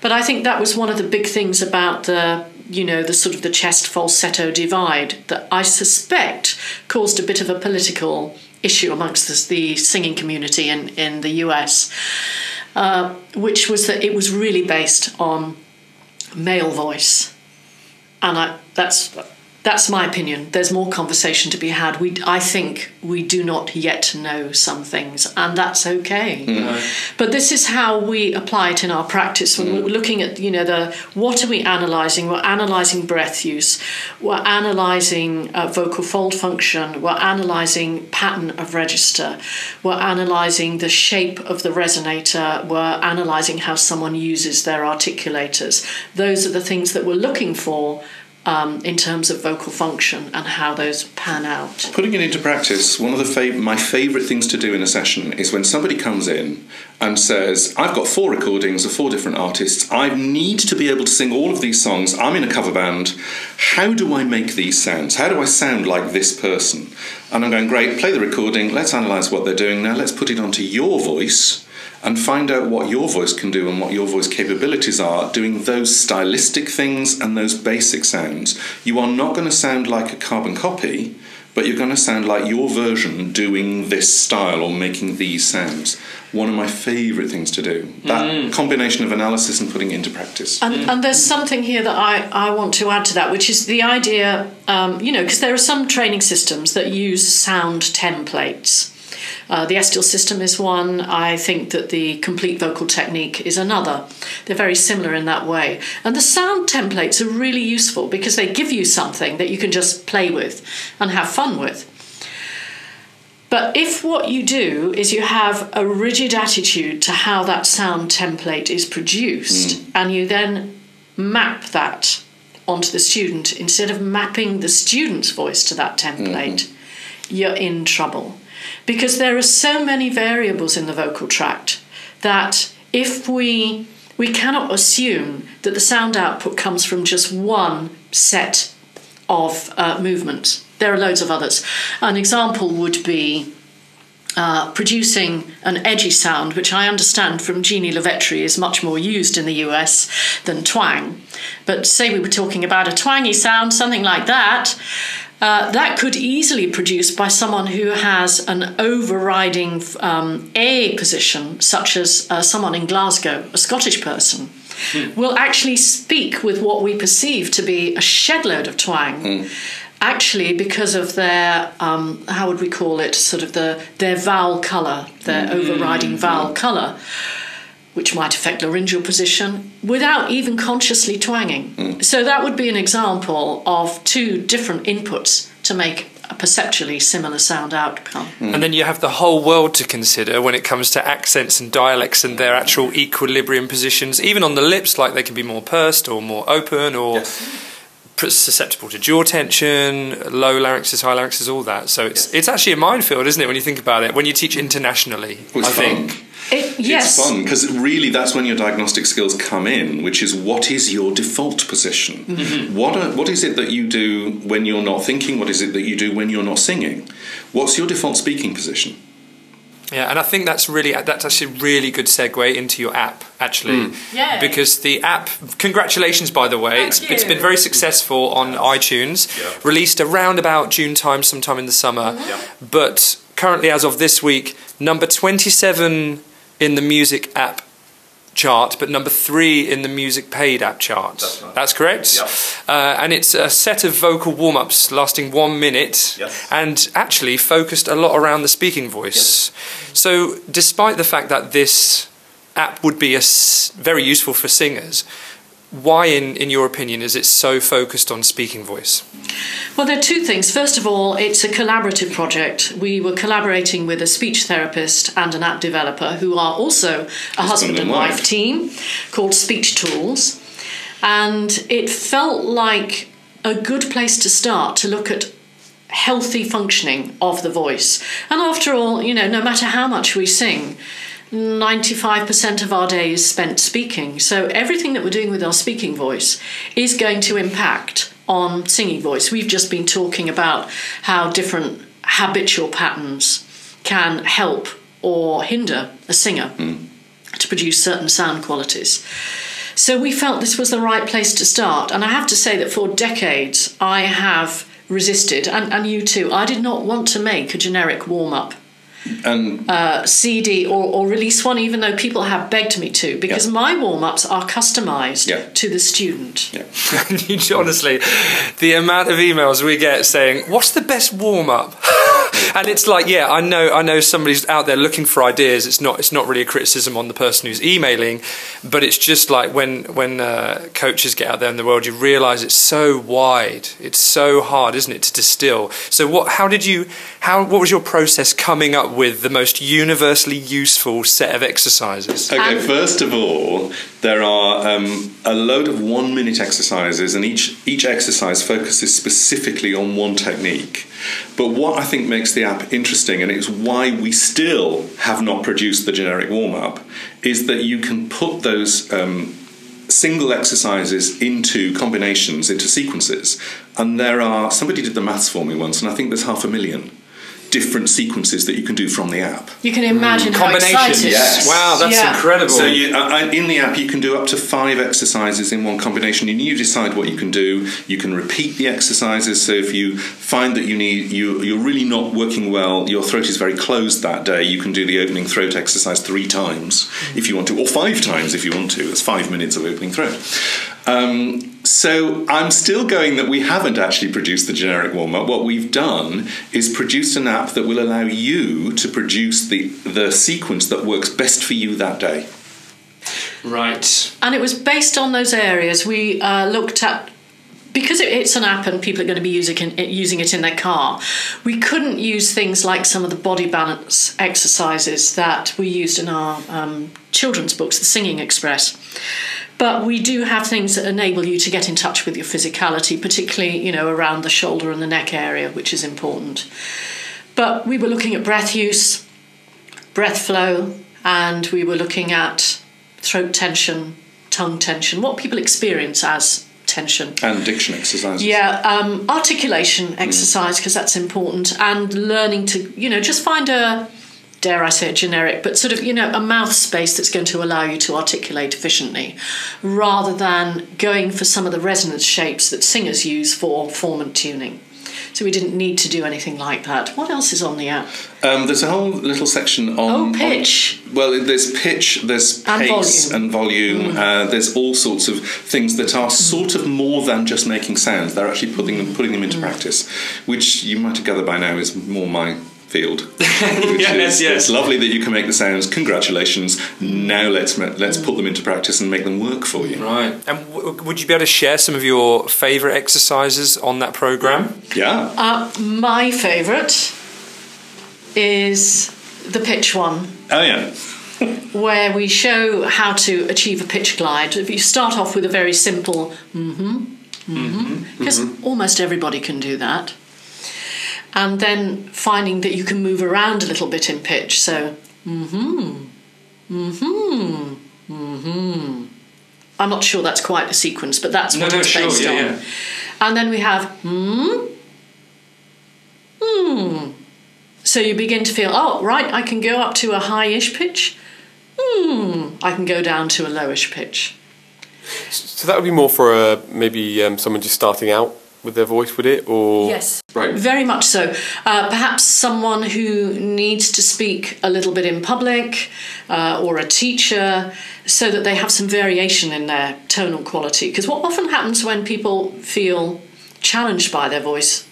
But I think that was one of the big things about the you know the sort of the chest falsetto divide that I suspect caused a bit of a political issue amongst the, the singing community in in the US, uh, which was that it was really based on male voice, and I that's that's my opinion. There's more conversation to be had. We, I think, we do not yet know some things, and that's okay. Mm. But this is how we apply it in our practice. When we're looking at, you know, the what are we analysing? We're analysing breath use. We're analysing uh, vocal fold function. We're analysing pattern of register. We're analysing the shape of the resonator. We're analysing how someone uses their articulators. Those are the things that we're looking for um, in terms of vocal function and how those pan out. Putting it into practice, one of the fav- my favourite things to do in a session is when somebody comes in and says, I've got four recordings of four different artists. I need to be able to sing all of these songs. I'm in a cover band. How do I make these sounds? How do I sound like this person? And I'm going, great, play the recording. Let's analyse what they're doing now. Let's put it onto your voice and find out what your voice can do and what your voice capabilities are doing those stylistic things and those basic sounds. You are not going to sound like a carbon copy, but you're going to sound like your version doing this style or making these sounds. One of my favourite things to do. That combination of analysis and putting it into practice. And, and there's something here that I, I want to add to that, which is the idea, um, you know, because there are some training systems that use sound templates. Uh, the Estill system is one. I think that the complete vocal technique is another. They're very similar in that way. And the sound templates are really useful because they give you something that you can just play with and have fun with. But if what you do is you have a rigid attitude to how that sound template is produced, and you then map that onto the student instead of mapping the student's voice to that template, you're in trouble. Because there are so many variables in the vocal tract that if we we cannot assume that the sound output comes from just one set of uh, movements. There are loads of others. An example would be uh, producing an edgy sound, which I understand from Jeannie LoVetri is much more used in the US than twang. But say we were talking about a twangy sound, something like that, uh, that could easily be produced by someone who has an overriding um, A position, such as uh, someone in Glasgow, a Scottish person. Will actually speak with what we perceive to be a shedload of twang. Actually because of their um, how would we call it sort of the their vowel color their overriding vowel color which might affect laryngeal position without even consciously twanging. Mm. So that would be an example of two different inputs to make a perceptually similar sound outcome. Mm. And then you have the whole world to consider when it comes to accents and dialects and their actual equilibrium positions, even on the lips, like they can be more pursed or more open or pr- susceptible to jaw tension, low larynxes, high larynxes, all that. So it's it's actually a minefield, isn't it, when you think about it, when you teach internationally, Well, I it's think. fun. it, yes It's fun because really that's when your diagnostic skills come in, which is what is your default position? Mm-hmm. What are, what is it that you do when you're not thinking? What is it that you do when you're not singing? What's your default speaking position? Yeah, and I think that's really that's actually a really good segue into your app, actually. Hmm. Yay. Because the app, congratulations by the way, Thank it's, it's you. been very successful on iTunes. Yeah. Released around about June time, sometime in the summer. yeah. But currently, as of this week, number twenty-seven in the music app chart, but number three in the music paid app chart. That's right. That's correct. Yep. Uh, and it's a set of vocal warm ups lasting one minute Yes. and actually focused a lot around the speaking voice. So, despite the fact that this app would be a s- very useful for singers, why, in, in your opinion, is it so focused on speaking voice? Well, there are two things. First of all, it's a collaborative project. We were collaborating with a speech therapist and an app developer who are also a husband, and wife, wife. team called Speech Tools. And it felt like a good place to start to look at healthy functioning of the voice. And after all, you know, no matter how much we sing, 95% of our day is spent speaking. So everything that we're doing with our speaking voice is going to impact on singing voice. We've just been talking about how different habitual patterns can help or hinder a singer hmm. to produce certain sound qualities. So we felt this was the right place to start. And I have to say that for decades I have resisted, and, and you too, I did not want to make a generic warm up. And uh, CD or, or release one, even though people have begged me to, because Yeah. my warm ups are customised Yeah. to the student. yeah. Honestly, the amount of emails we get saying, "What's the best warm up?" and it's like, yeah, I know, I know somebody's out there looking for ideas. It's not, it's not really a criticism on the person who's emailing, but it's just like when when uh, coaches get out there in the world, you realise it's so wide. It's so hard, isn't it, to distill? So, what? How did you? How? What was your process coming up with the most universally useful set of exercises? Okay, And- first of all, there are um, a load of one minute exercises, and each, each exercise focuses specifically on one technique. But what I think makes the app interesting, and it's why we still have not produced the generic warm up, is that you can put those. Um, Single exercises into combinations, into sequences, and there are somebody did the maths for me once, and I think there's half a million different sequences that you can do from the app. You can imagine how Combinations. excited. Yes. Wow, that's Yeah. incredible. So you, uh, uh, in the app, you can do up to five exercises in one combination, and you decide what you can do. You can repeat the exercises. So if you find that you need you you're really not working well, your throat is very closed that day, you can do the opening throat exercise three times if you want to, or five times if you want to. That's five minutes of opening throat. Um, so I'm still going that we haven't actually produced the generic warm up. What we've done is produced an app that will allow you to produce the the sequence that works best for you that day. right. And it was based on those areas. We uh, looked at because it, it's an app and people are going to be using it, using it in their car. We couldn't use things like some of the body balance exercises that we used in our um, children's books, the Singing Express. But we do have things that enable you to get in touch with your physicality, particularly you know around the shoulder and the neck area, which is important. But we were looking at breath use, breath flow, and we were looking at throat tension, tongue tension, what people experience as tension. And diction exercises. Yeah, um, articulation exercise because that's important, and learning to you know just find a dare I say it generic, but sort of you know a mouth space that's going to allow you to articulate efficiently, rather than going for some of the resonance shapes that singers use for form and tuning. So we didn't need to do anything like that. What else is on the app? Um, there's a whole little section on Oh, pitch. on- well, there's pitch, there's And pace volume. and volume. Uh, there's all sorts of things that are sort of more than just making sounds. They're actually putting them putting them into practice, which you might have gathered by now is more my field. Yes, is- yes. It's lovely that you can make the sounds. Congratulations. Now let's let's put them into practice and make them work for you. Right. And w- would you be able to share some of your favourite exercises on that programme? Yeah. Uh, my favourite is the pitch one. Oh yeah. where we show how to achieve a pitch glide. If you start off with a very simple mm-hmm, mm-hmm, because almost everybody can do that. And then finding that you can move around a little bit in pitch. So, mm-hmm, mm-hmm, mm-hmm. I'm not sure that's quite the sequence, but that's what it's based on. And then we have hmm, hmm. So you begin to feel, oh, right, I can go up to a high-ish pitch. Hmm, I can go down to a lowish pitch. So that would be more for uh, maybe um, someone just starting out with their voice, would it? Or Yes. Right. Very much so. Uh, perhaps someone who needs to speak a little bit in public uh, or a teacher so that they have some variation in their tonal quality. Because what often happens when people feel challenged by their voice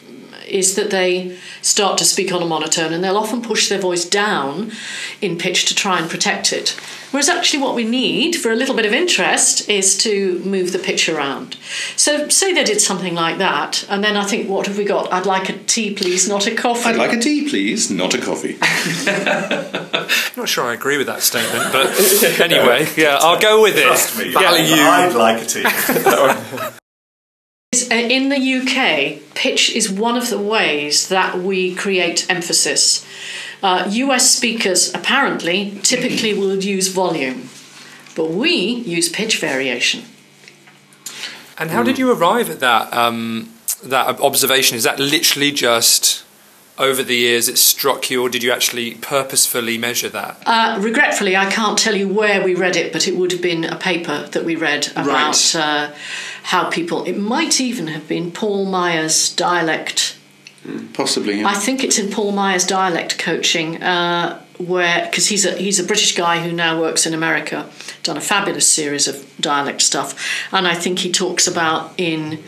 is that they start to speak on a monotone and they'll often push their voice down in pitch to try and protect it. Whereas actually, what we need for a little bit of interest is to move the pitch around. So, say they did something like that, and then I think, what have we got? I'd like a tea, please, not a coffee. I'd like a tea, please, not a coffee. Not sure I agree with that statement, but anyway, yeah, I'll go with it. Trust me, Value. I'd like a tea. Is, uh, In the UK, pitch is one of the ways that we create emphasis. Uh, US speakers apparently typically will use volume, but we use pitch variation. And how did you arrive at that um, that observation? Is that literally just over the years it struck you, or did you actually purposefully measure that? Uh, regretfully, I can't tell you where we read it, but it would have been a paper that we read about Right. uh, how people. It might even have been Paul Meier's dialect Possibly. Yeah. I think it's in Paul Meier's dialect coaching, uh, where because he's a he's a British guy who now works in America, done a fabulous series of dialect stuff, and I think he talks about in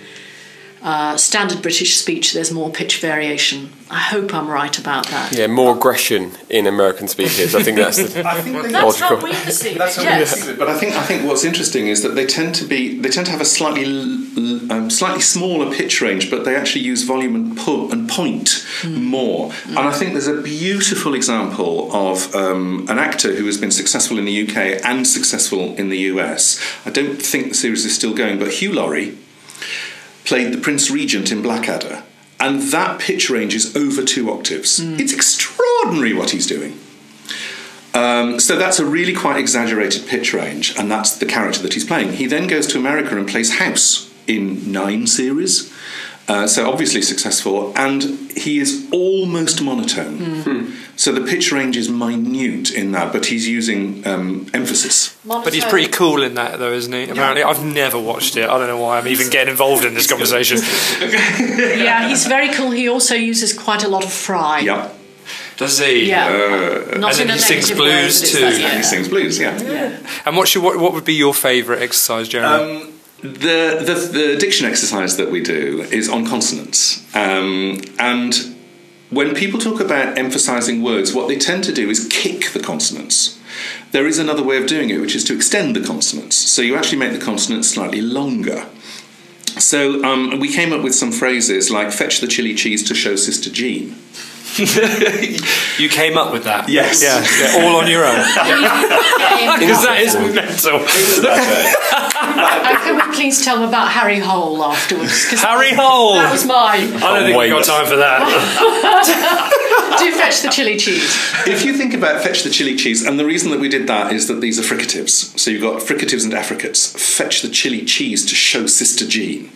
uh, standard British speech there's more pitch variation. I hope I'm right about that. Yeah, more aggression in American speakers. I think that's the I think That's Logical. how we perceive That's it. how we Yes. perceive it. But I think I think what's interesting is that they tend to be they tend to have a slightly l- l- um, slightly smaller pitch range, but they actually use volume and pull and point more. And I think there's a beautiful example of um, an actor who has been successful in the UK and successful in the US. I don't think the series is still going, but Hugh Laurie played the Prince Regent in Blackadder. And that pitch range is over two octaves. It's extraordinary what he's doing. Um, so that's a really quite exaggerated pitch range, and that's the character that he's playing. He then goes to America and plays House in nine series. Uh, so obviously successful, and he is almost monotone. So the pitch range is minute in that, but he's using um, emphasis. But he's pretty cool in that, though, isn't he? Apparently, I've never watched it. I don't know why I'm even getting involved in this conversation. Yeah, he's very cool. He also uses quite a lot of fry. Yeah, Does he? Yeah. Uh, Not and then he sings negative way, blues but it's too. and he sings blues. Yeah. Yeah. And what's your, what, what would be your favourite exercise, Jeremy? Um, the, the the diction exercise that we do is on consonants, um, and when people talk about emphasizing words, what they tend to do is kick the consonants. There is another way of doing it, which is to extend the consonants. So you actually make the consonants slightly longer. So um, we came up with some phrases like "fetch the chili cheese to show Sister Jean." you came up with that? Yes. Yeah, yeah, all on your own. Because that is mental. And uh, can we please tell them about Harry Hole afterwards? 'Cause Harry Hole! That was mine. I don't think we've got time for that. Do fetch the chili cheese. If you think about fetch the chili cheese, and the reason that we did that is that these are fricatives. So you've got fricatives and affricates. Fetch the chili cheese to show Sister Jean.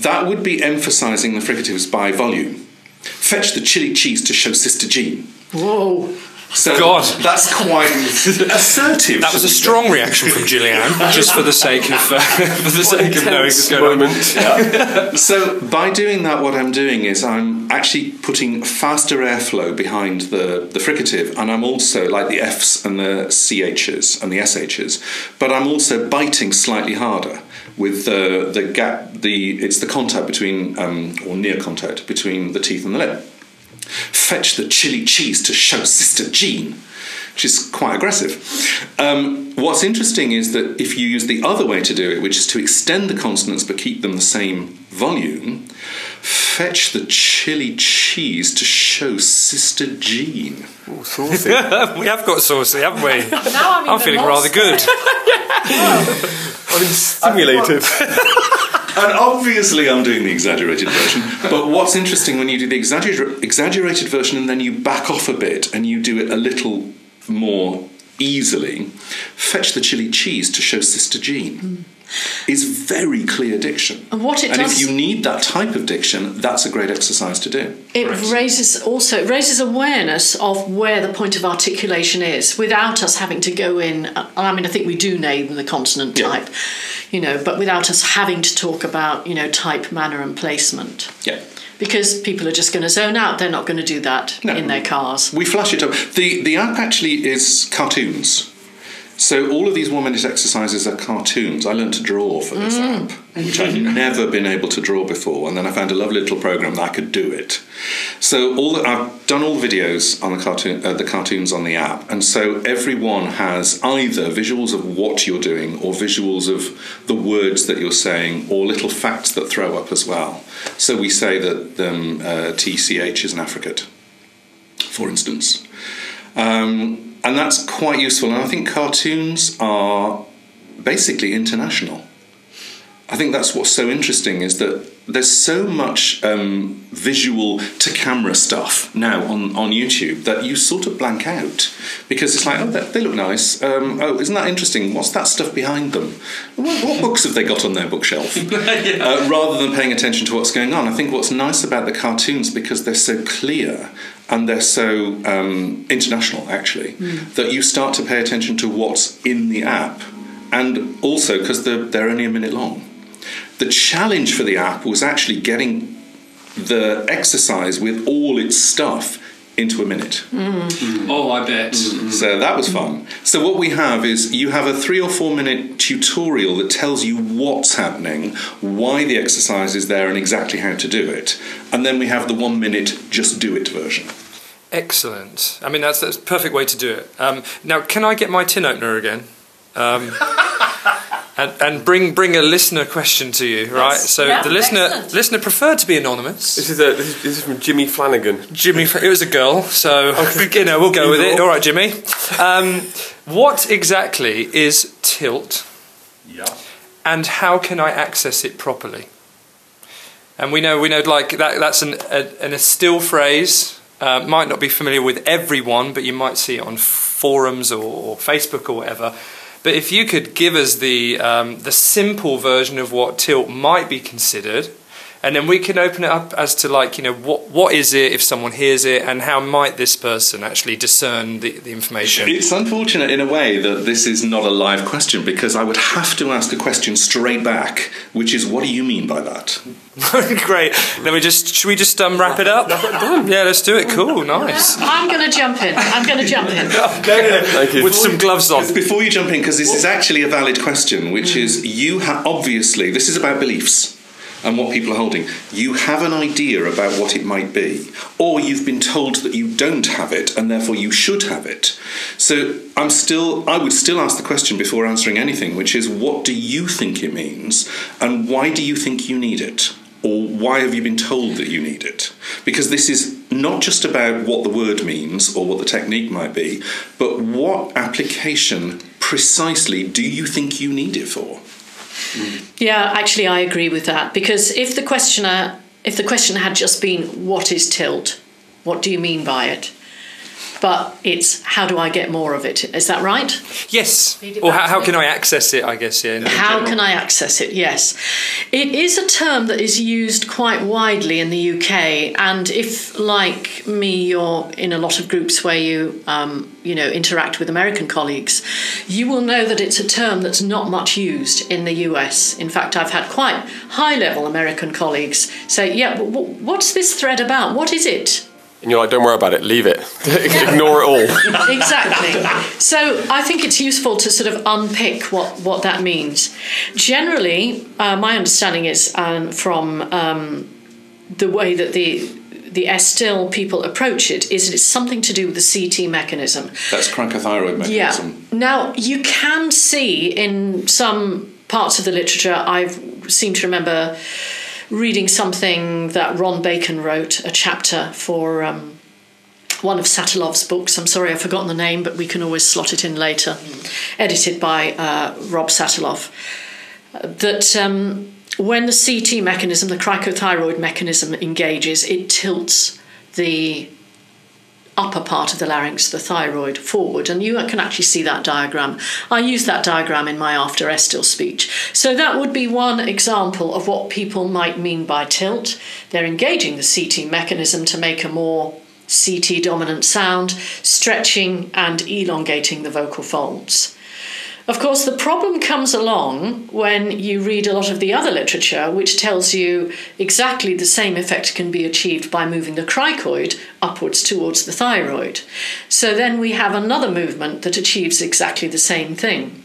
That would be emphasizing the fricatives by volume. Fetch the chili cheese to show Sister Jean. Whoa. So God. that's quite assertive. That was a strong reaction from Gillyanne, just for the sake of uh, for the sake of knowing what's Intense going on. moment. So by doing that, what I'm doing is I'm actually putting faster airflow behind the, the fricative, and I'm also like the Fs and the CHs and the SHs, but I'm also biting slightly harder with the the gap. The it's the contact between um, or near contact between the teeth and the lip. Fetch the chili cheese to show Sister Jean, which is quite aggressive. Um, what's interesting is that if you use the other way to do it, which is to extend the consonants but keep them the same volume, fetch the chili cheese to show Sister Jean. Oh, Saucy. we have got saucy, haven't we? Now I'm, I'm feeling rather good. I'm stimulated. And obviously, I'm doing the exaggerated version. But what's interesting when you do the exagger- exaggerated version and then you back off a bit and you do it a little more easily, fetch the chili cheese to show Sister Jean. Mm. Is very clear diction. And what it and does- if you need that type of diction, that's a great exercise to do. It raises also it raises awareness of where the point of articulation is without us having to go in. I mean, I think we do name the consonant Yeah. type, you know, but without us having to talk about you know type, manner, and placement. Yeah. Because people are just going to zone out. They're not going to do that No. in their cars. We flash it up. The the app actually is cartoons. So all of these one minute exercises are cartoons. I learned to draw for this app, which I'd never been able to draw before, and then I found a lovely little program that I could do it. So all the, I've done all the videos on the cartoon, uh, the cartoons on the app, and so everyone has either visuals of what you're doing, or visuals of the words that you're saying, or little facts that throw up as well. So we say that um, uh, TCH is an affricate for instance. Um, and that's quite useful. And I think cartoons are basically international. I think that's what's so interesting is that there's so much um, visual to camera stuff now on, on YouTube that you sort of blank out because it's like, oh, they, they look nice. Um, oh, isn't that interesting? What's that stuff behind them? What, what books have they got on their bookshelf? uh, rather than paying attention to what's going on. I think what's nice about the cartoons because they're so clear and they're so um, international, actually, that you start to pay attention to what's in the app, and also because they're, they're only a minute long. The challenge for the app was actually getting the exercise with all its stuff into a minute. Oh, I bet. So that was fun. So what we have is you have a three or four minute tutorial that tells you what's happening, why the exercise is there, and exactly how to do it. And then we have the one minute just do it version. Excellent. I mean, that's that's a perfect way to do it. Um, now, can I get my tin opener again? Um, and, and bring bring a listener question to you, right? So yeah, the listener excellent. listener preferred to be anonymous. This is a this is, this is from Jimmy Flanagan. Jimmy, it was a girl, so you know we'll go with it. All right, Jimmy. Um, what exactly is tilt, Yeah. and how can I access it properly? And we know we know like that that's an a, an, Estill phrase. Uh, might not be familiar with everyone, but you might see it on forums or, or Facebook or whatever. But if you could give us the um, the simple version of what tilt might be considered, and then we can open it up as to like you know what what is it if someone hears it, and how might this person actually discern the, the information? It's unfortunate in a way that this is not a live question because I would have to ask a question straight back, which is, what do you mean by that? Great. Then we just should we just um, wrap it up? Yeah, let's do it. Cool, nice. I'm going to jump in. I'm going to jump in. Thank you. With some gloves on. Before you jump in, because this is actually a valid question, which is you have obviously this is about beliefs and what people are holding. You have an idea about what it might be, or you've been told that you don't have it and therefore you should have it. So I'm still, I would still ask the question before answering anything, which is what do you think it means, and why do you think you need it? Or why have you been told that you need it? Because this is not just about what the word means or what the technique might be, but what application precisely do you think you need it for? Yeah, actually, I agree with that because if the questioner, if the question had just been, "What is tilt? What do you mean by it?" But it's how do I get more of it? Is that right? Yes. Or how, how can I access it? I guess yeah. How general. can I access it? Yes. It is a term that is used quite widely in the UK. And if, like me, you're in a lot of groups where you, um, you know, interact with American colleagues, you will know that it's a term that's not much used in the US. In fact, I've had quite high level American colleagues say, yeah, but wh- what's this thread about? What is it? And you're like, don't worry about it, leave it. Ignore it all. exactly. So I think it's useful to sort of unpick what, what that means. Generally, uh, my understanding is um, from um, the way that the the Estill people approach it is that it's something to do with the CT mechanism. That's cricothyroid mechanism. Yeah. Now you can see in some parts of the literature, I seem to remember reading something that Ron Baken wrote, a chapter for um, one of Sataloff's books. I'm sorry, I've forgotten the name, but we can always slot it in later. Edited by uh, Rob Satilov. That um, when the CT mechanism, the cricothyroid mechanism, engages, it tilts the upper part of the larynx, the thyroid, forward. And you can actually see that diagram. I use that diagram in my after Estill speech. So that would be one example of what people might mean by tilt. They're engaging the CT mechanism to make a more CT dominant sound, stretching and elongating the vocal folds. Of course, the problem comes along when you read a lot of the other literature, which tells you exactly the same effect can be achieved by moving the cricoid upwards towards the thyroid. So then we have another movement that achieves exactly the same thing.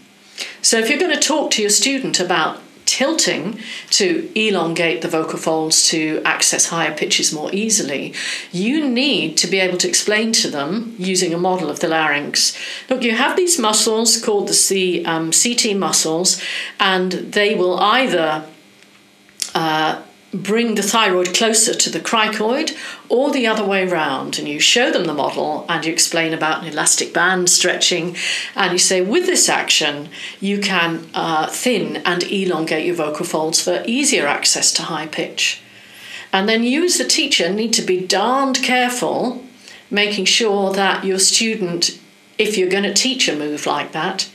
So if you're going to talk to your student about tilting to elongate the vocal folds to access higher pitches more easily, you need to be able to explain to them using a model of the larynx. Look, you have these muscles called the C, um, CT muscles, and they will either uh, bring the thyroid closer to the cricoid or the other way round and you show them the model and you explain about an elastic band stretching and you say with this action you can uh, thin and elongate your vocal folds for easier access to high pitch. And then you as the teacher need to be darned careful making sure that your student if you're going to teach a move like that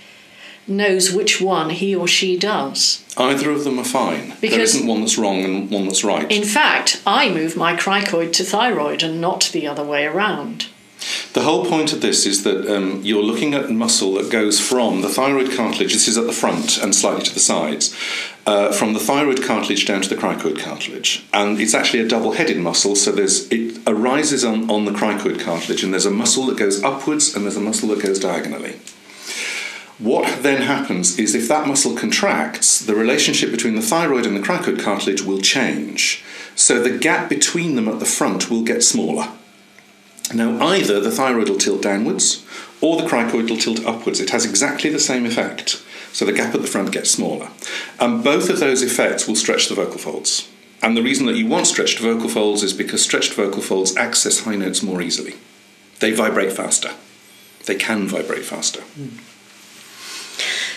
knows which one he or she does Either of them are fine. there Because- isn't one that's wrong and one that's right. In fact, I move my cricoid to thyroid and not the other way around. The whole point of this is that um, you're looking at muscle that goes from the thyroid cartilage, this is at the front and slightly to the sides, uh, from the thyroid cartilage down to the cricoid cartilage. And it's actually a double headed muscle, so there's, it arises on, on the cricoid cartilage, and there's a muscle that goes upwards and there's a muscle that goes diagonally. What then happens is if that muscle contracts, the relationship between the thyroid and the cricoid cartilage will change. So the gap between them at the front will get smaller. Now, either the thyroid will tilt downwards or the cricoid will tilt upwards. It has exactly the same effect. So the gap at the front gets smaller. And both of those effects will stretch the vocal folds. And the reason that you want stretched vocal folds is because stretched vocal folds access high notes more easily. They vibrate faster. They can vibrate faster. Hmm.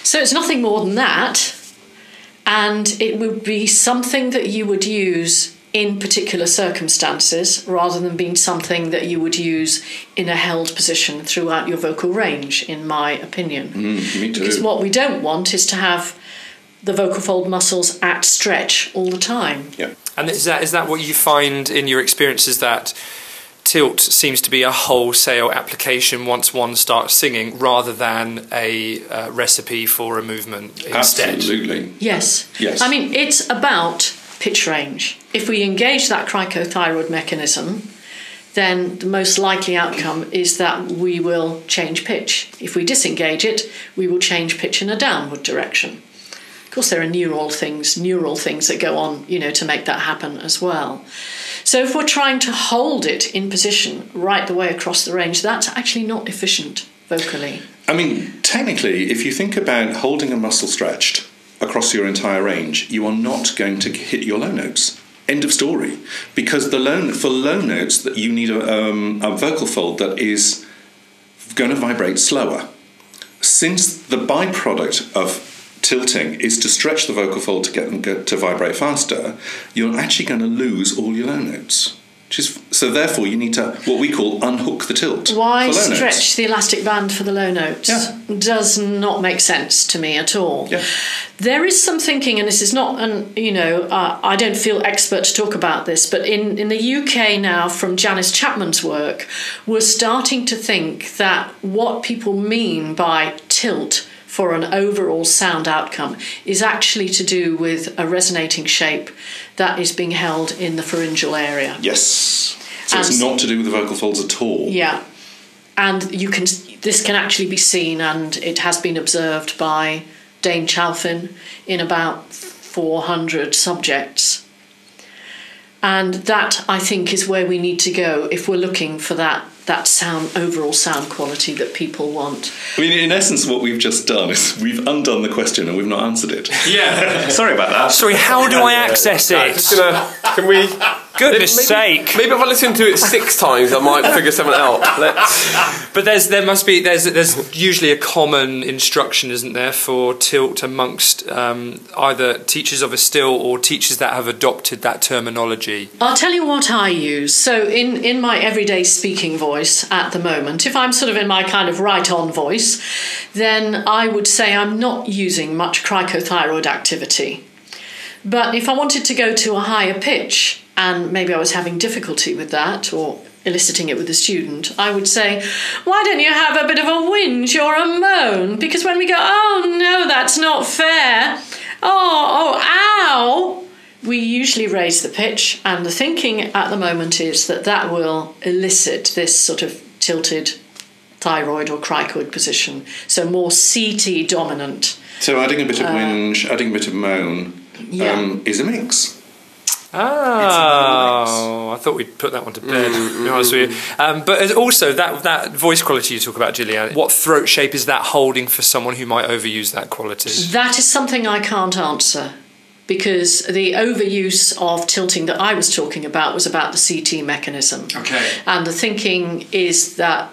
So it's nothing more than that, and it would be something that you would use in particular circumstances rather than being something that you would use in a held position throughout your vocal range, in my opinion. Mm, me too. Because what we don't want is to have the vocal fold muscles at stretch all the time. Yeah. And is that is that what you find in your experiences that tilt seems to be a wholesale application once one starts singing rather than a uh, recipe for a movement instead? Absolutely. Yes. Yes. I mean, it's about pitch range. If we engage that cricothyroid mechanism, then the most likely outcome is that we will change pitch. If we disengage it, we will change pitch in a downward direction. Course, there are neural things, neural things that go on, you know, to make that happen as well. So if we're trying to hold it in position right the way across the range, that's actually not efficient vocally. I mean, technically, if you think about holding a muscle stretched across your entire range, you are not going to hit your low notes. End of story. Because the low for low notes that you need a, um, a vocal fold that is going to vibrate slower. Since the byproduct of tilting is to stretch the vocal fold to get them to vibrate faster, you're actually going to lose all your low notes. Which is, so therefore, you need to what we call unhook the tilt. Why stretch notes. the elastic band for the low notes? Yeah. Does not make sense to me at all. Yeah. There is some thinking, and this is not, an you know, uh, I don't feel expert to talk about this, but in, in the UK now, from Janice Chapman's work, we're starting to think that what people mean by tilt for an overall sound outcome is actually to do with a resonating shape that is being held in the pharyngeal area. Yes. So it's not to do with the vocal folds at all. Yeah, and you can. This can actually be seen, and it has been observed by Dane Chalfin in about 400 subjects. And that, I think, is where we need to go if we're looking for that that sound overall sound quality that people want. I mean, in essence, what we've just done is we've undone the question and we've not answered it. Yeah. Sorry about that. Sorry, how do I access it? gonna, can we? Goodness maybe, sake. Maybe if I listen to it six times, I might figure something out. Let's. But there's there must be there's there's usually a common instruction, isn't there, for tilt amongst um, either teachers of Estill or teachers that have adopted that terminology. I'll tell you what I use. So, in, in my everyday speaking voice at the moment, if I'm sort of in my kind of right on voice, then I would say I'm not using much cricothyroid activity. But if I wanted to go to a higher pitch, and maybe I was having difficulty with that or eliciting it with a student, I would say, Why don't you have a bit of a whinge or a moan? Because when we go, Oh no, that's not fair. Oh, oh, ow we usually raise the pitch, and the thinking at the moment is that that will elicit this sort of tilted thyroid or cricoid position, so more CT dominant. So adding a bit of whinge, adding a bit of moan Yeah. um, is a mix. Oh, I thought we'd put that one to bed. to be honest with you. Um, but also that that voice quality you talk about, Gillyanne. What throat shape is that holding for someone who might overuse that quality? That is something I can't answer because the overuse of tilting that I was talking about was about the CT mechanism. Okay. And the thinking is that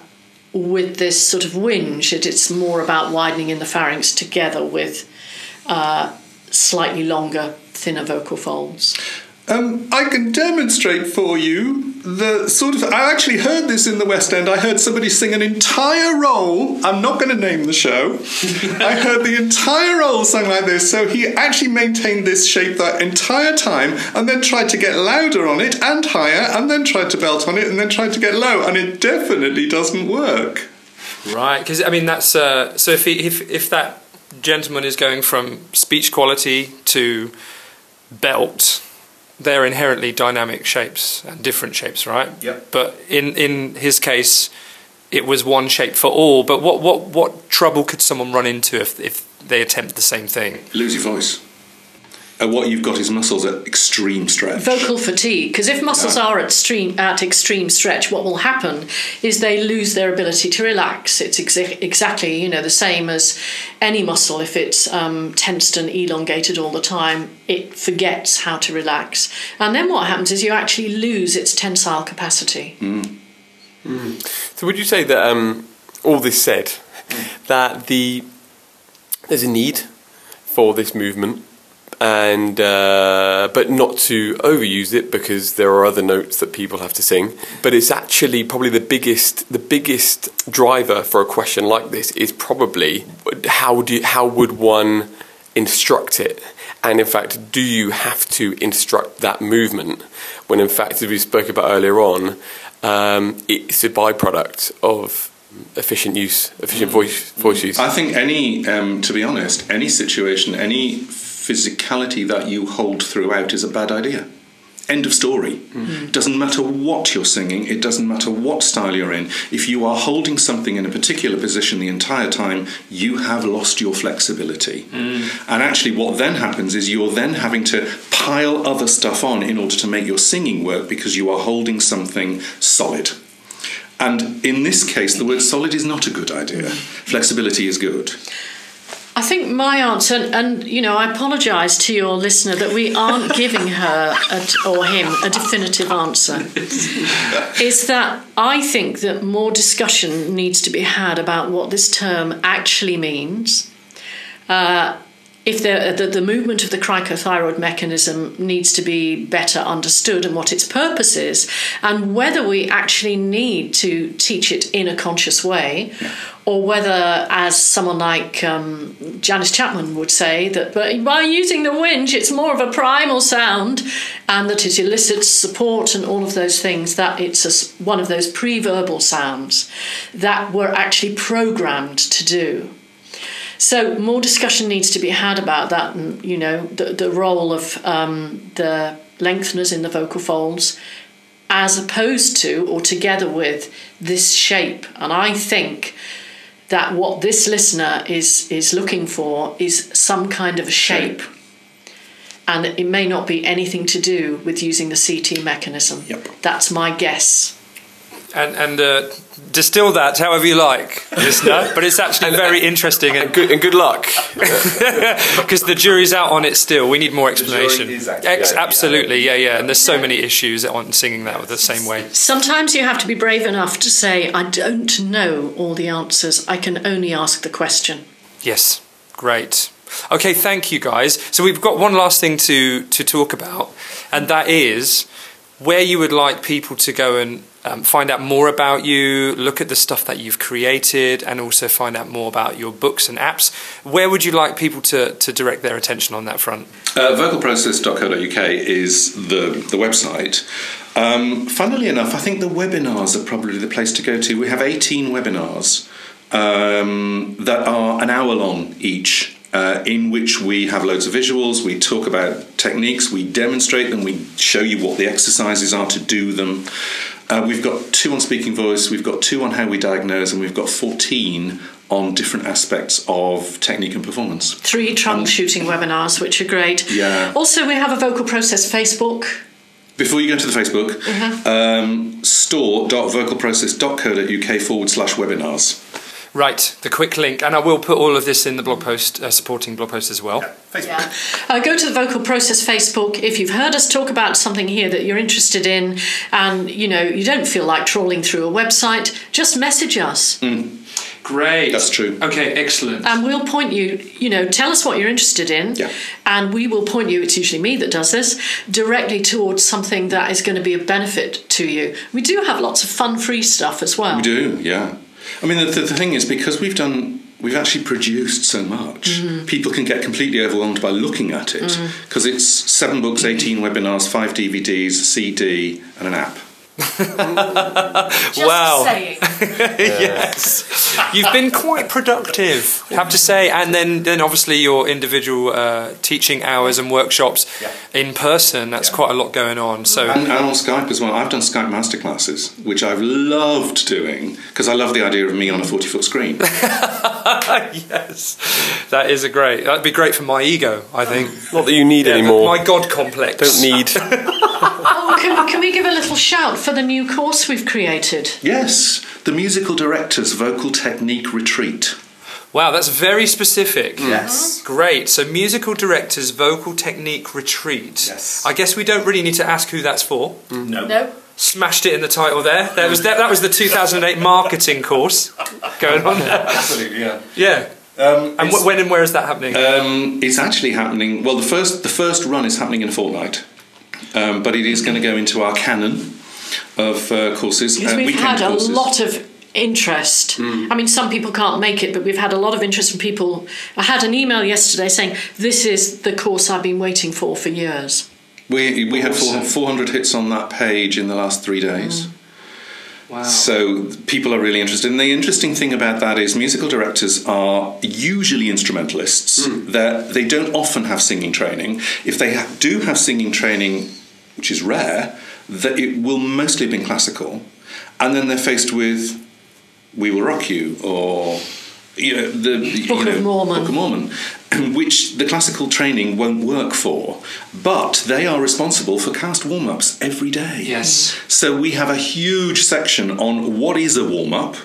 with this sort of whinge, it, it's more about widening in the pharynx together with uh, slightly longer, thinner vocal folds. Um, I can demonstrate for you. the sort of I actually heard this in the West End. I heard somebody sing an entire role. I'm not going to name the show. I heard the entire role sung like this. So he actually maintained this shape that entire time, and then tried to get louder on it and higher, and then tried to belt on it, and then tried to get low, and it definitely doesn't work. Right, because I mean that's uh, so if he, if if that gentleman is going from speech quality to belt, they're inherently dynamic shapes and different shapes, right? Yep. But in in his case, it was one shape for all. But what what what trouble could someone run into if if they attempt the same thing? Lose your voice. And what you've got is muscles at extreme stretch. vocal fatigue because if muscles Yeah. are at extreme at extreme stretch what will happen is they lose their ability to relax. It's exa- exactly you know the same as any muscle. If it's um, tensed and elongated all the time it forgets how to relax. And then what happens is you actually lose its tensile capacity. So would you say that um, all this said, that the there's a need for this movement, and uh, but not to overuse it because there are other notes that people have to sing. But it's actually probably the biggest the biggest driver for a question like this is probably how do you, how would one instruct it? And in fact, do you have to instruct that movement when, in fact, as we spoke about earlier on, um, it's a byproduct of efficient use, efficient voice, voice use? I think any, um, to be honest, any situation, any physicality that you hold throughout is a bad idea. End of story. Mm-hmm. Doesn't matter what you're singing, it doesn't matter what style you're in. If you are holding something in a particular position the entire time, you have lost your flexibility. Mm. And actually, what then happens is you're then having to pile other stuff on in order to make your singing work because you are holding something solid. And in this case, the word solid is not a good idea. Mm. Flexibility is good. I think my answer, and, and you know, I apologise to your listener that we aren't giving her a, or him a definitive answer. is that I think that more discussion needs to be had about what this term actually means. Uh, if the, the, the movement of the cricothyroid mechanism needs to be better understood and what its purpose is, and whether we actually need to teach it in a conscious way, or whether, as someone like um, Janice Chapman would say, that but by using the whinge, it's more of a primal sound, and that it elicits support and all of those things, that it's a one of those pre verbal sounds that we're actually programmed to do. So more discussion needs to be had about that, and you know the the role of um, the lengtheners in the vocal folds, as opposed to or together with this shape. And I think that what this listener is is looking for is some kind of a shape, and it may not be anything to do with using the CT mechanism. Yep. That's my guess. And and uh, distill that however you like, listener. but it's actually very interesting and And good, and good luck. because the jury's out on it still. We need more explanation. is actually Ex- out, yeah. absolutely, yeah, yeah. And there's so many issues on singing that the same way. Sometimes you have to be brave enough to say, I don't know all the answers, I can only ask the question. Yes, great. Okay, thank you guys. So we've got one last thing to to talk about, and that is where you would like people to go and um, find out more about you, look at the stuff that you've created, and also find out more about your books and apps. Where would you like people to, to direct their attention on that front? Uh, vocalprocess.co.uk is the, the website. Um, funnily enough, I think the webinars are probably the place to go to. We have 18 webinars um, that are an hour long each. Uh, in which we have loads of visuals, we talk about techniques, we demonstrate them, we show you what the exercises are to do them. Uh, we've got two on speaking voice, we've got two on how we diagnose, and we've got 14 on different aspects of technique and performance. Three troubleshooting webinars, which are great. Yeah. Also, we have a vocal process Facebook. Before you go into the Facebook, um, store.vocalprocess.co.uk forward slash webinars. Right, the quick link, and I will put all of this in the blog post, uh, supporting blog post as well. Facebook. Uh, go to the Vocal Process Facebook if you've heard us talk about something here that you're interested in, and you know you don't feel like trawling through a website. Just message us, Great. That's true. Okay, excellent. and we'll point you. You know, tell us what you're interested in, Yeah. and we will point you. It's usually me that does this directly towards something that is going to be a benefit to you. We do have lots of fun, free stuff as well. We do, yeah. I mean, the, the, the thing is, because we've done, we've actually produced so much, mm-hmm. people can get completely overwhelmed by looking at it mm. because it's seven books, mm-hmm. 18 webinars, five DVDs, a CD, and an app. wow. saying. yes. You've been quite productive, I have to say. And then, then obviously your individual uh, teaching hours and workshops in person, that's quite a lot going on. So And, and on Skype as well. I've done Skype masterclasses, which I've loved doing because I love the idea of me on a 40 foot screen. yes, that is a great. That'd be great for my ego, I think. Not that you need Yeah, anymore. My God complex. Don't need. Oh, can, can we give a little shout for the new course we've created? yes, the musical director's vocal technique retreat. Wow, that's very specific. Yes. Great. So, musical directors vocal technique retreat. Yes. I guess we don't really need to ask who that's for. No. No. Smashed it in the title there. That was that, that was the 2008 marketing course going on there. Absolutely, yeah. Yeah. Um, And wh- when and where is that happening? Um, it's actually happening. Well, the first the first run is happening in a fortnight, um, but it is going to go into our canon of uh, courses. Because uh, we've had a courses. lot of interest. I mean, some people can't make it, but we've had a lot of interest from people. I had an email yesterday saying, This is the course I've been waiting for for years. We we had 400 hits on that page in the last three days. Wow. So people are really interested. And the interesting thing about that is musical directors are usually instrumentalists. Hmm. That they don't often have singing training. If they ha- do have singing training, which is rare, that it will mostly have been classical. And then they're faced with "We Will Rock You" or you know the Book you of Mormon. Book of Mormon, which the classical training won't work for. But they are responsible for cast warm ups every day. Yes. So we have a huge section on what is a warm up,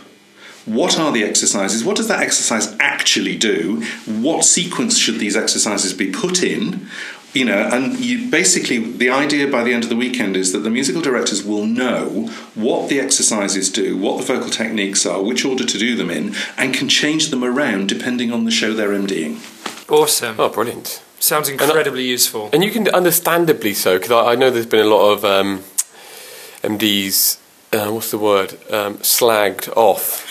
what are the exercises, what does that exercise actually do, what sequence should these exercises be put in. You know, and you basically the idea by the end of the weekend is that the musical directors will know what the exercises do, what the vocal techniques are, which order to do them in, and can change them around depending on the show they're MDing. Awesome. Oh, brilliant. Sounds incredibly useful. And you can understandably so, because I, I know there's been a lot of um, MDs, uh, what's the word, um, slagged off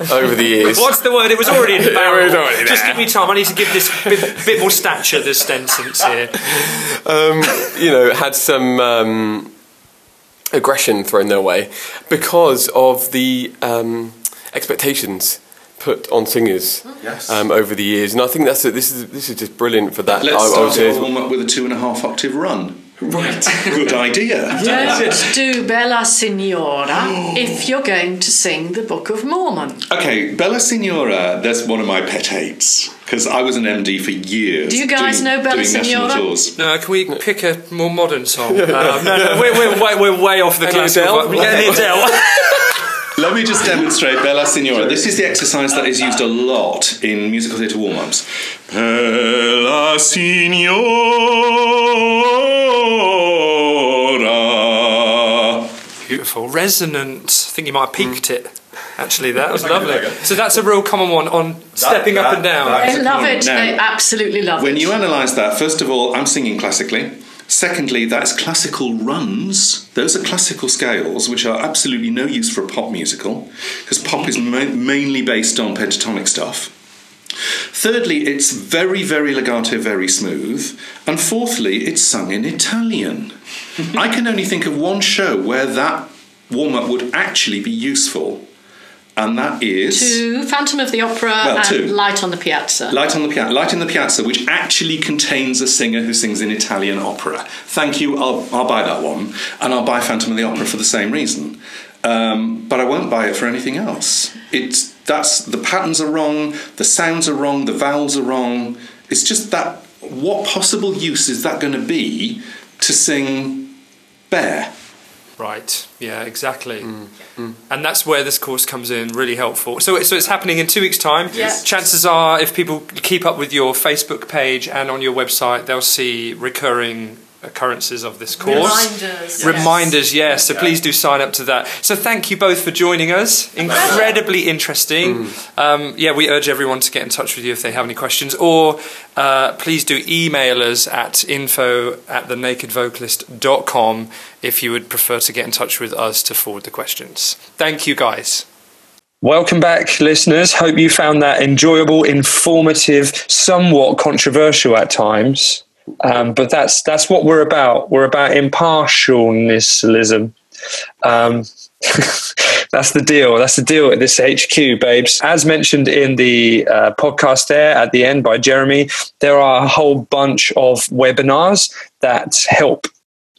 over the years. What's the word? It was already in the barrel. Just give me time. I need to give this bit, bit more stature, this sentence here. um, you know, had some um, aggression thrown their way because of the um, expectations put on singers Yes. um, over the years, and I think that's this is this is just brilliant for that. Let's I, I start would say- our warm up with a two and a half octave run. Right. Good idea. Don't do Bella Signora if you're going to sing the Book of Mormon. Okay, Bella Signora, that's one of my pet hates because I was an MD for years. Do you guys doing, know Bella Signora? No, can we pick a more modern song? Um, no, no, we're, we're, way, we're way off the Any classical. Adele? vibe. Yeah, Adele. Let me just demonstrate Bella Signora. This is the exercise that is used a lot in musical theatre warm ups. Bella Signora. Beautiful, resonant. I think you might have hmm. peaked it. Actually, that was lovely. So that's a real common one on stepping up and down. that- I love it. Now, I absolutely love When it. When you analyse that, first of all, I'm singing classically. Secondly, that's classical runs. Those are classical scales, which are absolutely no use for a pop musical, because pop is ma- mainly based on pentatonic stuff. Thirdly, it's very, very legato, very smooth. And fourthly, it's sung in Italian. I can only think of one show where that warm up would actually be useful, and that is. to Phantom of the Opera Well, and two. Light on the Piazza. Light on the Piazza, Light in the Piazza, which actually contains a singer who sings in Italian opera. Thank you. I'll, I'll buy that one, and I'll buy Phantom of the Opera for the same reason. Um, but I won't buy it for anything else. It's that's the patterns are wrong, the sounds are wrong, the vowels are wrong. It's just that what possible use is that going to be to sing Bear? Right. Yeah. Exactly. Mm, And that's where this course comes in, really helpful. So, so it's happening in two weeks' time. Yes. Chances are, if people keep up with your Facebook page and on your website, they'll see recurring occurrences of this course. Reminders. yes. Reminders, yes. So please do sign up to that. So thank you both for joining us. Incredibly interesting. Um, yeah, we urge everyone to get in touch with you if they have any questions, or uh, please do email us at info at thenakedvocalist.com if you would prefer to get in touch with us to forward the questions. Thank you, guys. Welcome back, listeners. Hope you found that enjoyable, informative, somewhat controversial at times. Um, but that's that's what we're about. We're about impartialism. Um, that's the deal. That's the deal at this HQ, babes. As mentioned in the uh, podcast there at the end by Jeremy, there are a whole bunch of webinars that help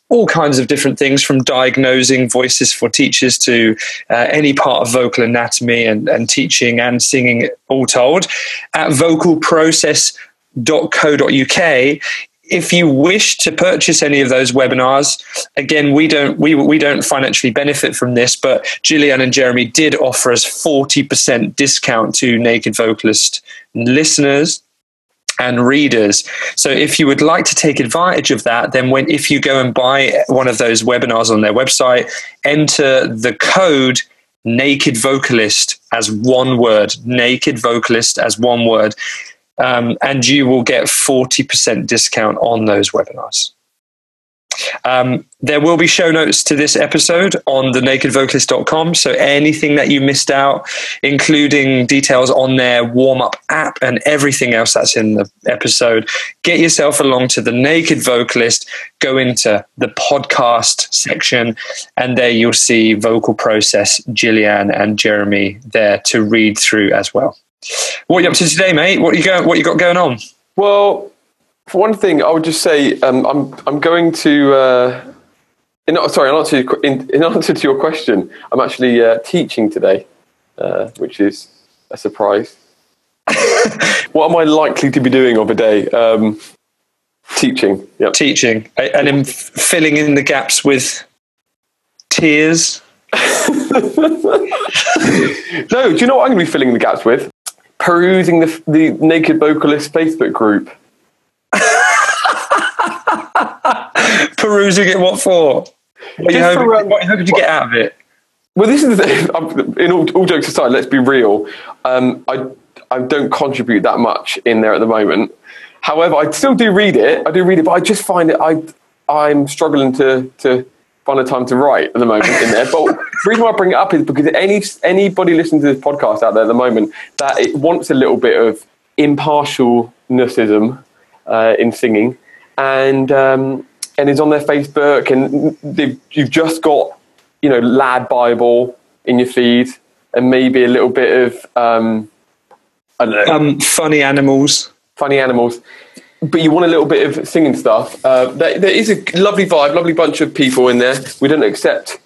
all kinds of different things from diagnosing voices for teachers to uh, any part of vocal anatomy and, and teaching and singing all told at vocalprocess.co.uk if you wish to purchase any of those webinars again we don't we, we don't financially benefit from this but Gillyanne and Jeremy did offer us 40% discount to naked vocalist listeners and readers. So if you would like to take advantage of that, then when if you go and buy one of those webinars on their website, enter the code naked vocalist as one word, naked vocalist as one word, um, and you will get 40% discount on those webinars. Um, there will be show notes to this episode on the nakedvocalist.com. So anything that you missed out, including details on their warm up app and everything else that's in the episode, get yourself along to the Naked Vocalist, go into the podcast section, and there you'll see Vocal Process, Gillyanne and Jeremy there to read through as well. What are you up to today, mate? What you going? What you got going on? Well, for one thing, I would just say um, I'm I'm going to. Uh, in, sorry, in answer, to your, in, in answer to your question, I'm actually uh, teaching today, uh, which is a surprise. what am I likely to be doing of a day? Um, teaching. Yep. Teaching and then filling in the gaps with tears. no, do you know what I'm going to be filling the gaps with? Perusing the, the Naked Vocalist Facebook group. Perusing it, what for? What you, hoping, for, um, what you hoping to get out of it? Well, this is the thing. In all, all jokes aside, let's be real. Um, I I don't contribute that much in there at the moment. However, I still do read it. I do read it, but I just find it. I I'm struggling to to find the time to write at the moment in there. But the reason why I bring it up is because any anybody listening to this podcast out there at the moment that it wants a little bit of impartialnessism uh, in singing, and um, and is on their Facebook, and they've, you've just got you know Lad Bible in your feed, and maybe a little bit of um, I don't know Um, funny animals. funny animals. But you want a little bit of singing stuff. Uh, there, there is a lovely vibe, lovely bunch of people in there. We don't accept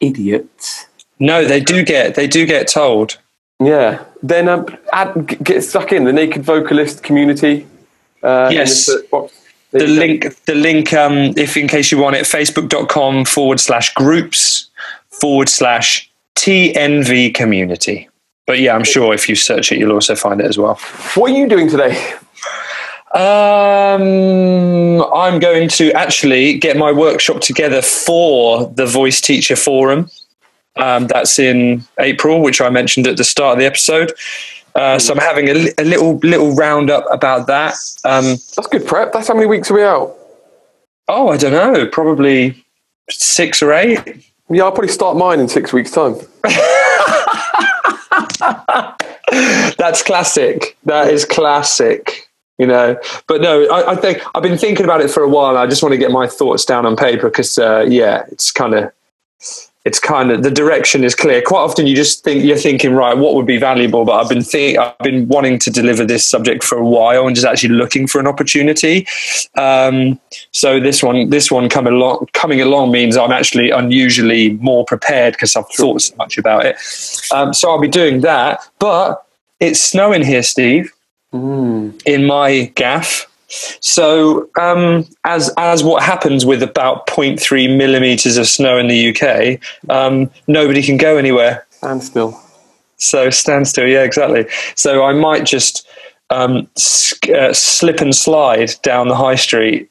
idiots. No, they do get they do get told. Yeah. Then um, add, get stuck in the naked vocalist community. Uh, Yes. The link the link um, if in case you want it, facebook.com forward slash groups forward slash TNV community. But yeah, I'm sure if you search it, you'll also find it as well. What are you doing today? Um, I'm going to actually get my workshop together for the Voice Teacher Forum. Um, that's in April, which I mentioned at the start of the episode. Uh, so I'm having a, a little little roundup about that. Um, That's good prep. That's how many weeks are we out? oh, I don't know, probably six or eight. Yeah, I'll probably start mine in six weeks' time. That's classic. That is classic. You know, but no, I, I think I've been thinking about it for a while. I just want to get my thoughts down on paper because, uh, yeah, it's kind of, it's kind of the direction is clear. Quite often, you just think you're thinking, right, what would be valuable? But I've been think I've been wanting to deliver this subject for a while and just actually looking for an opportunity. Um, so this one, this one coming along, coming along means I'm actually unusually more prepared because I've thought so much about it. Um, so I'll be doing that. But it's snowing here, Steve, in my gaff. So, um, as as what happens with about 0.3 millimeters of snow in the UK, um, nobody can go anywhere. Stand still. So stand still. Yeah, exactly. So I might just um, uh, slip and slide down the high street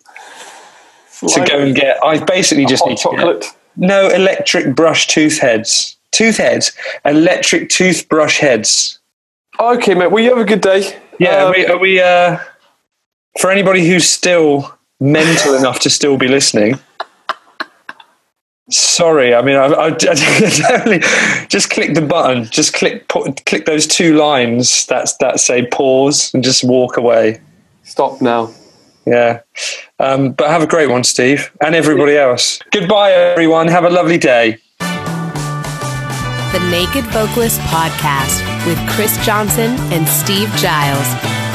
to go and get. I basically just need to get- chocolate. no electric brush tooth heads. Tooth heads. Electric toothbrush heads. Okay, mate. Well, you have a good day. Yeah. Um, are we, are we uh, for anybody who's still mental enough to still be listening? Sorry, I mean, I, I, I definitely just click the button. Just click, put, click those two lines that that say pause and just walk away. Stop now. Yeah, um, but have a great one, Steve, and everybody else. Goodbye, everyone. Have a lovely day. The Naked Vocalist Podcast with Chris Johnson and Steve Giles.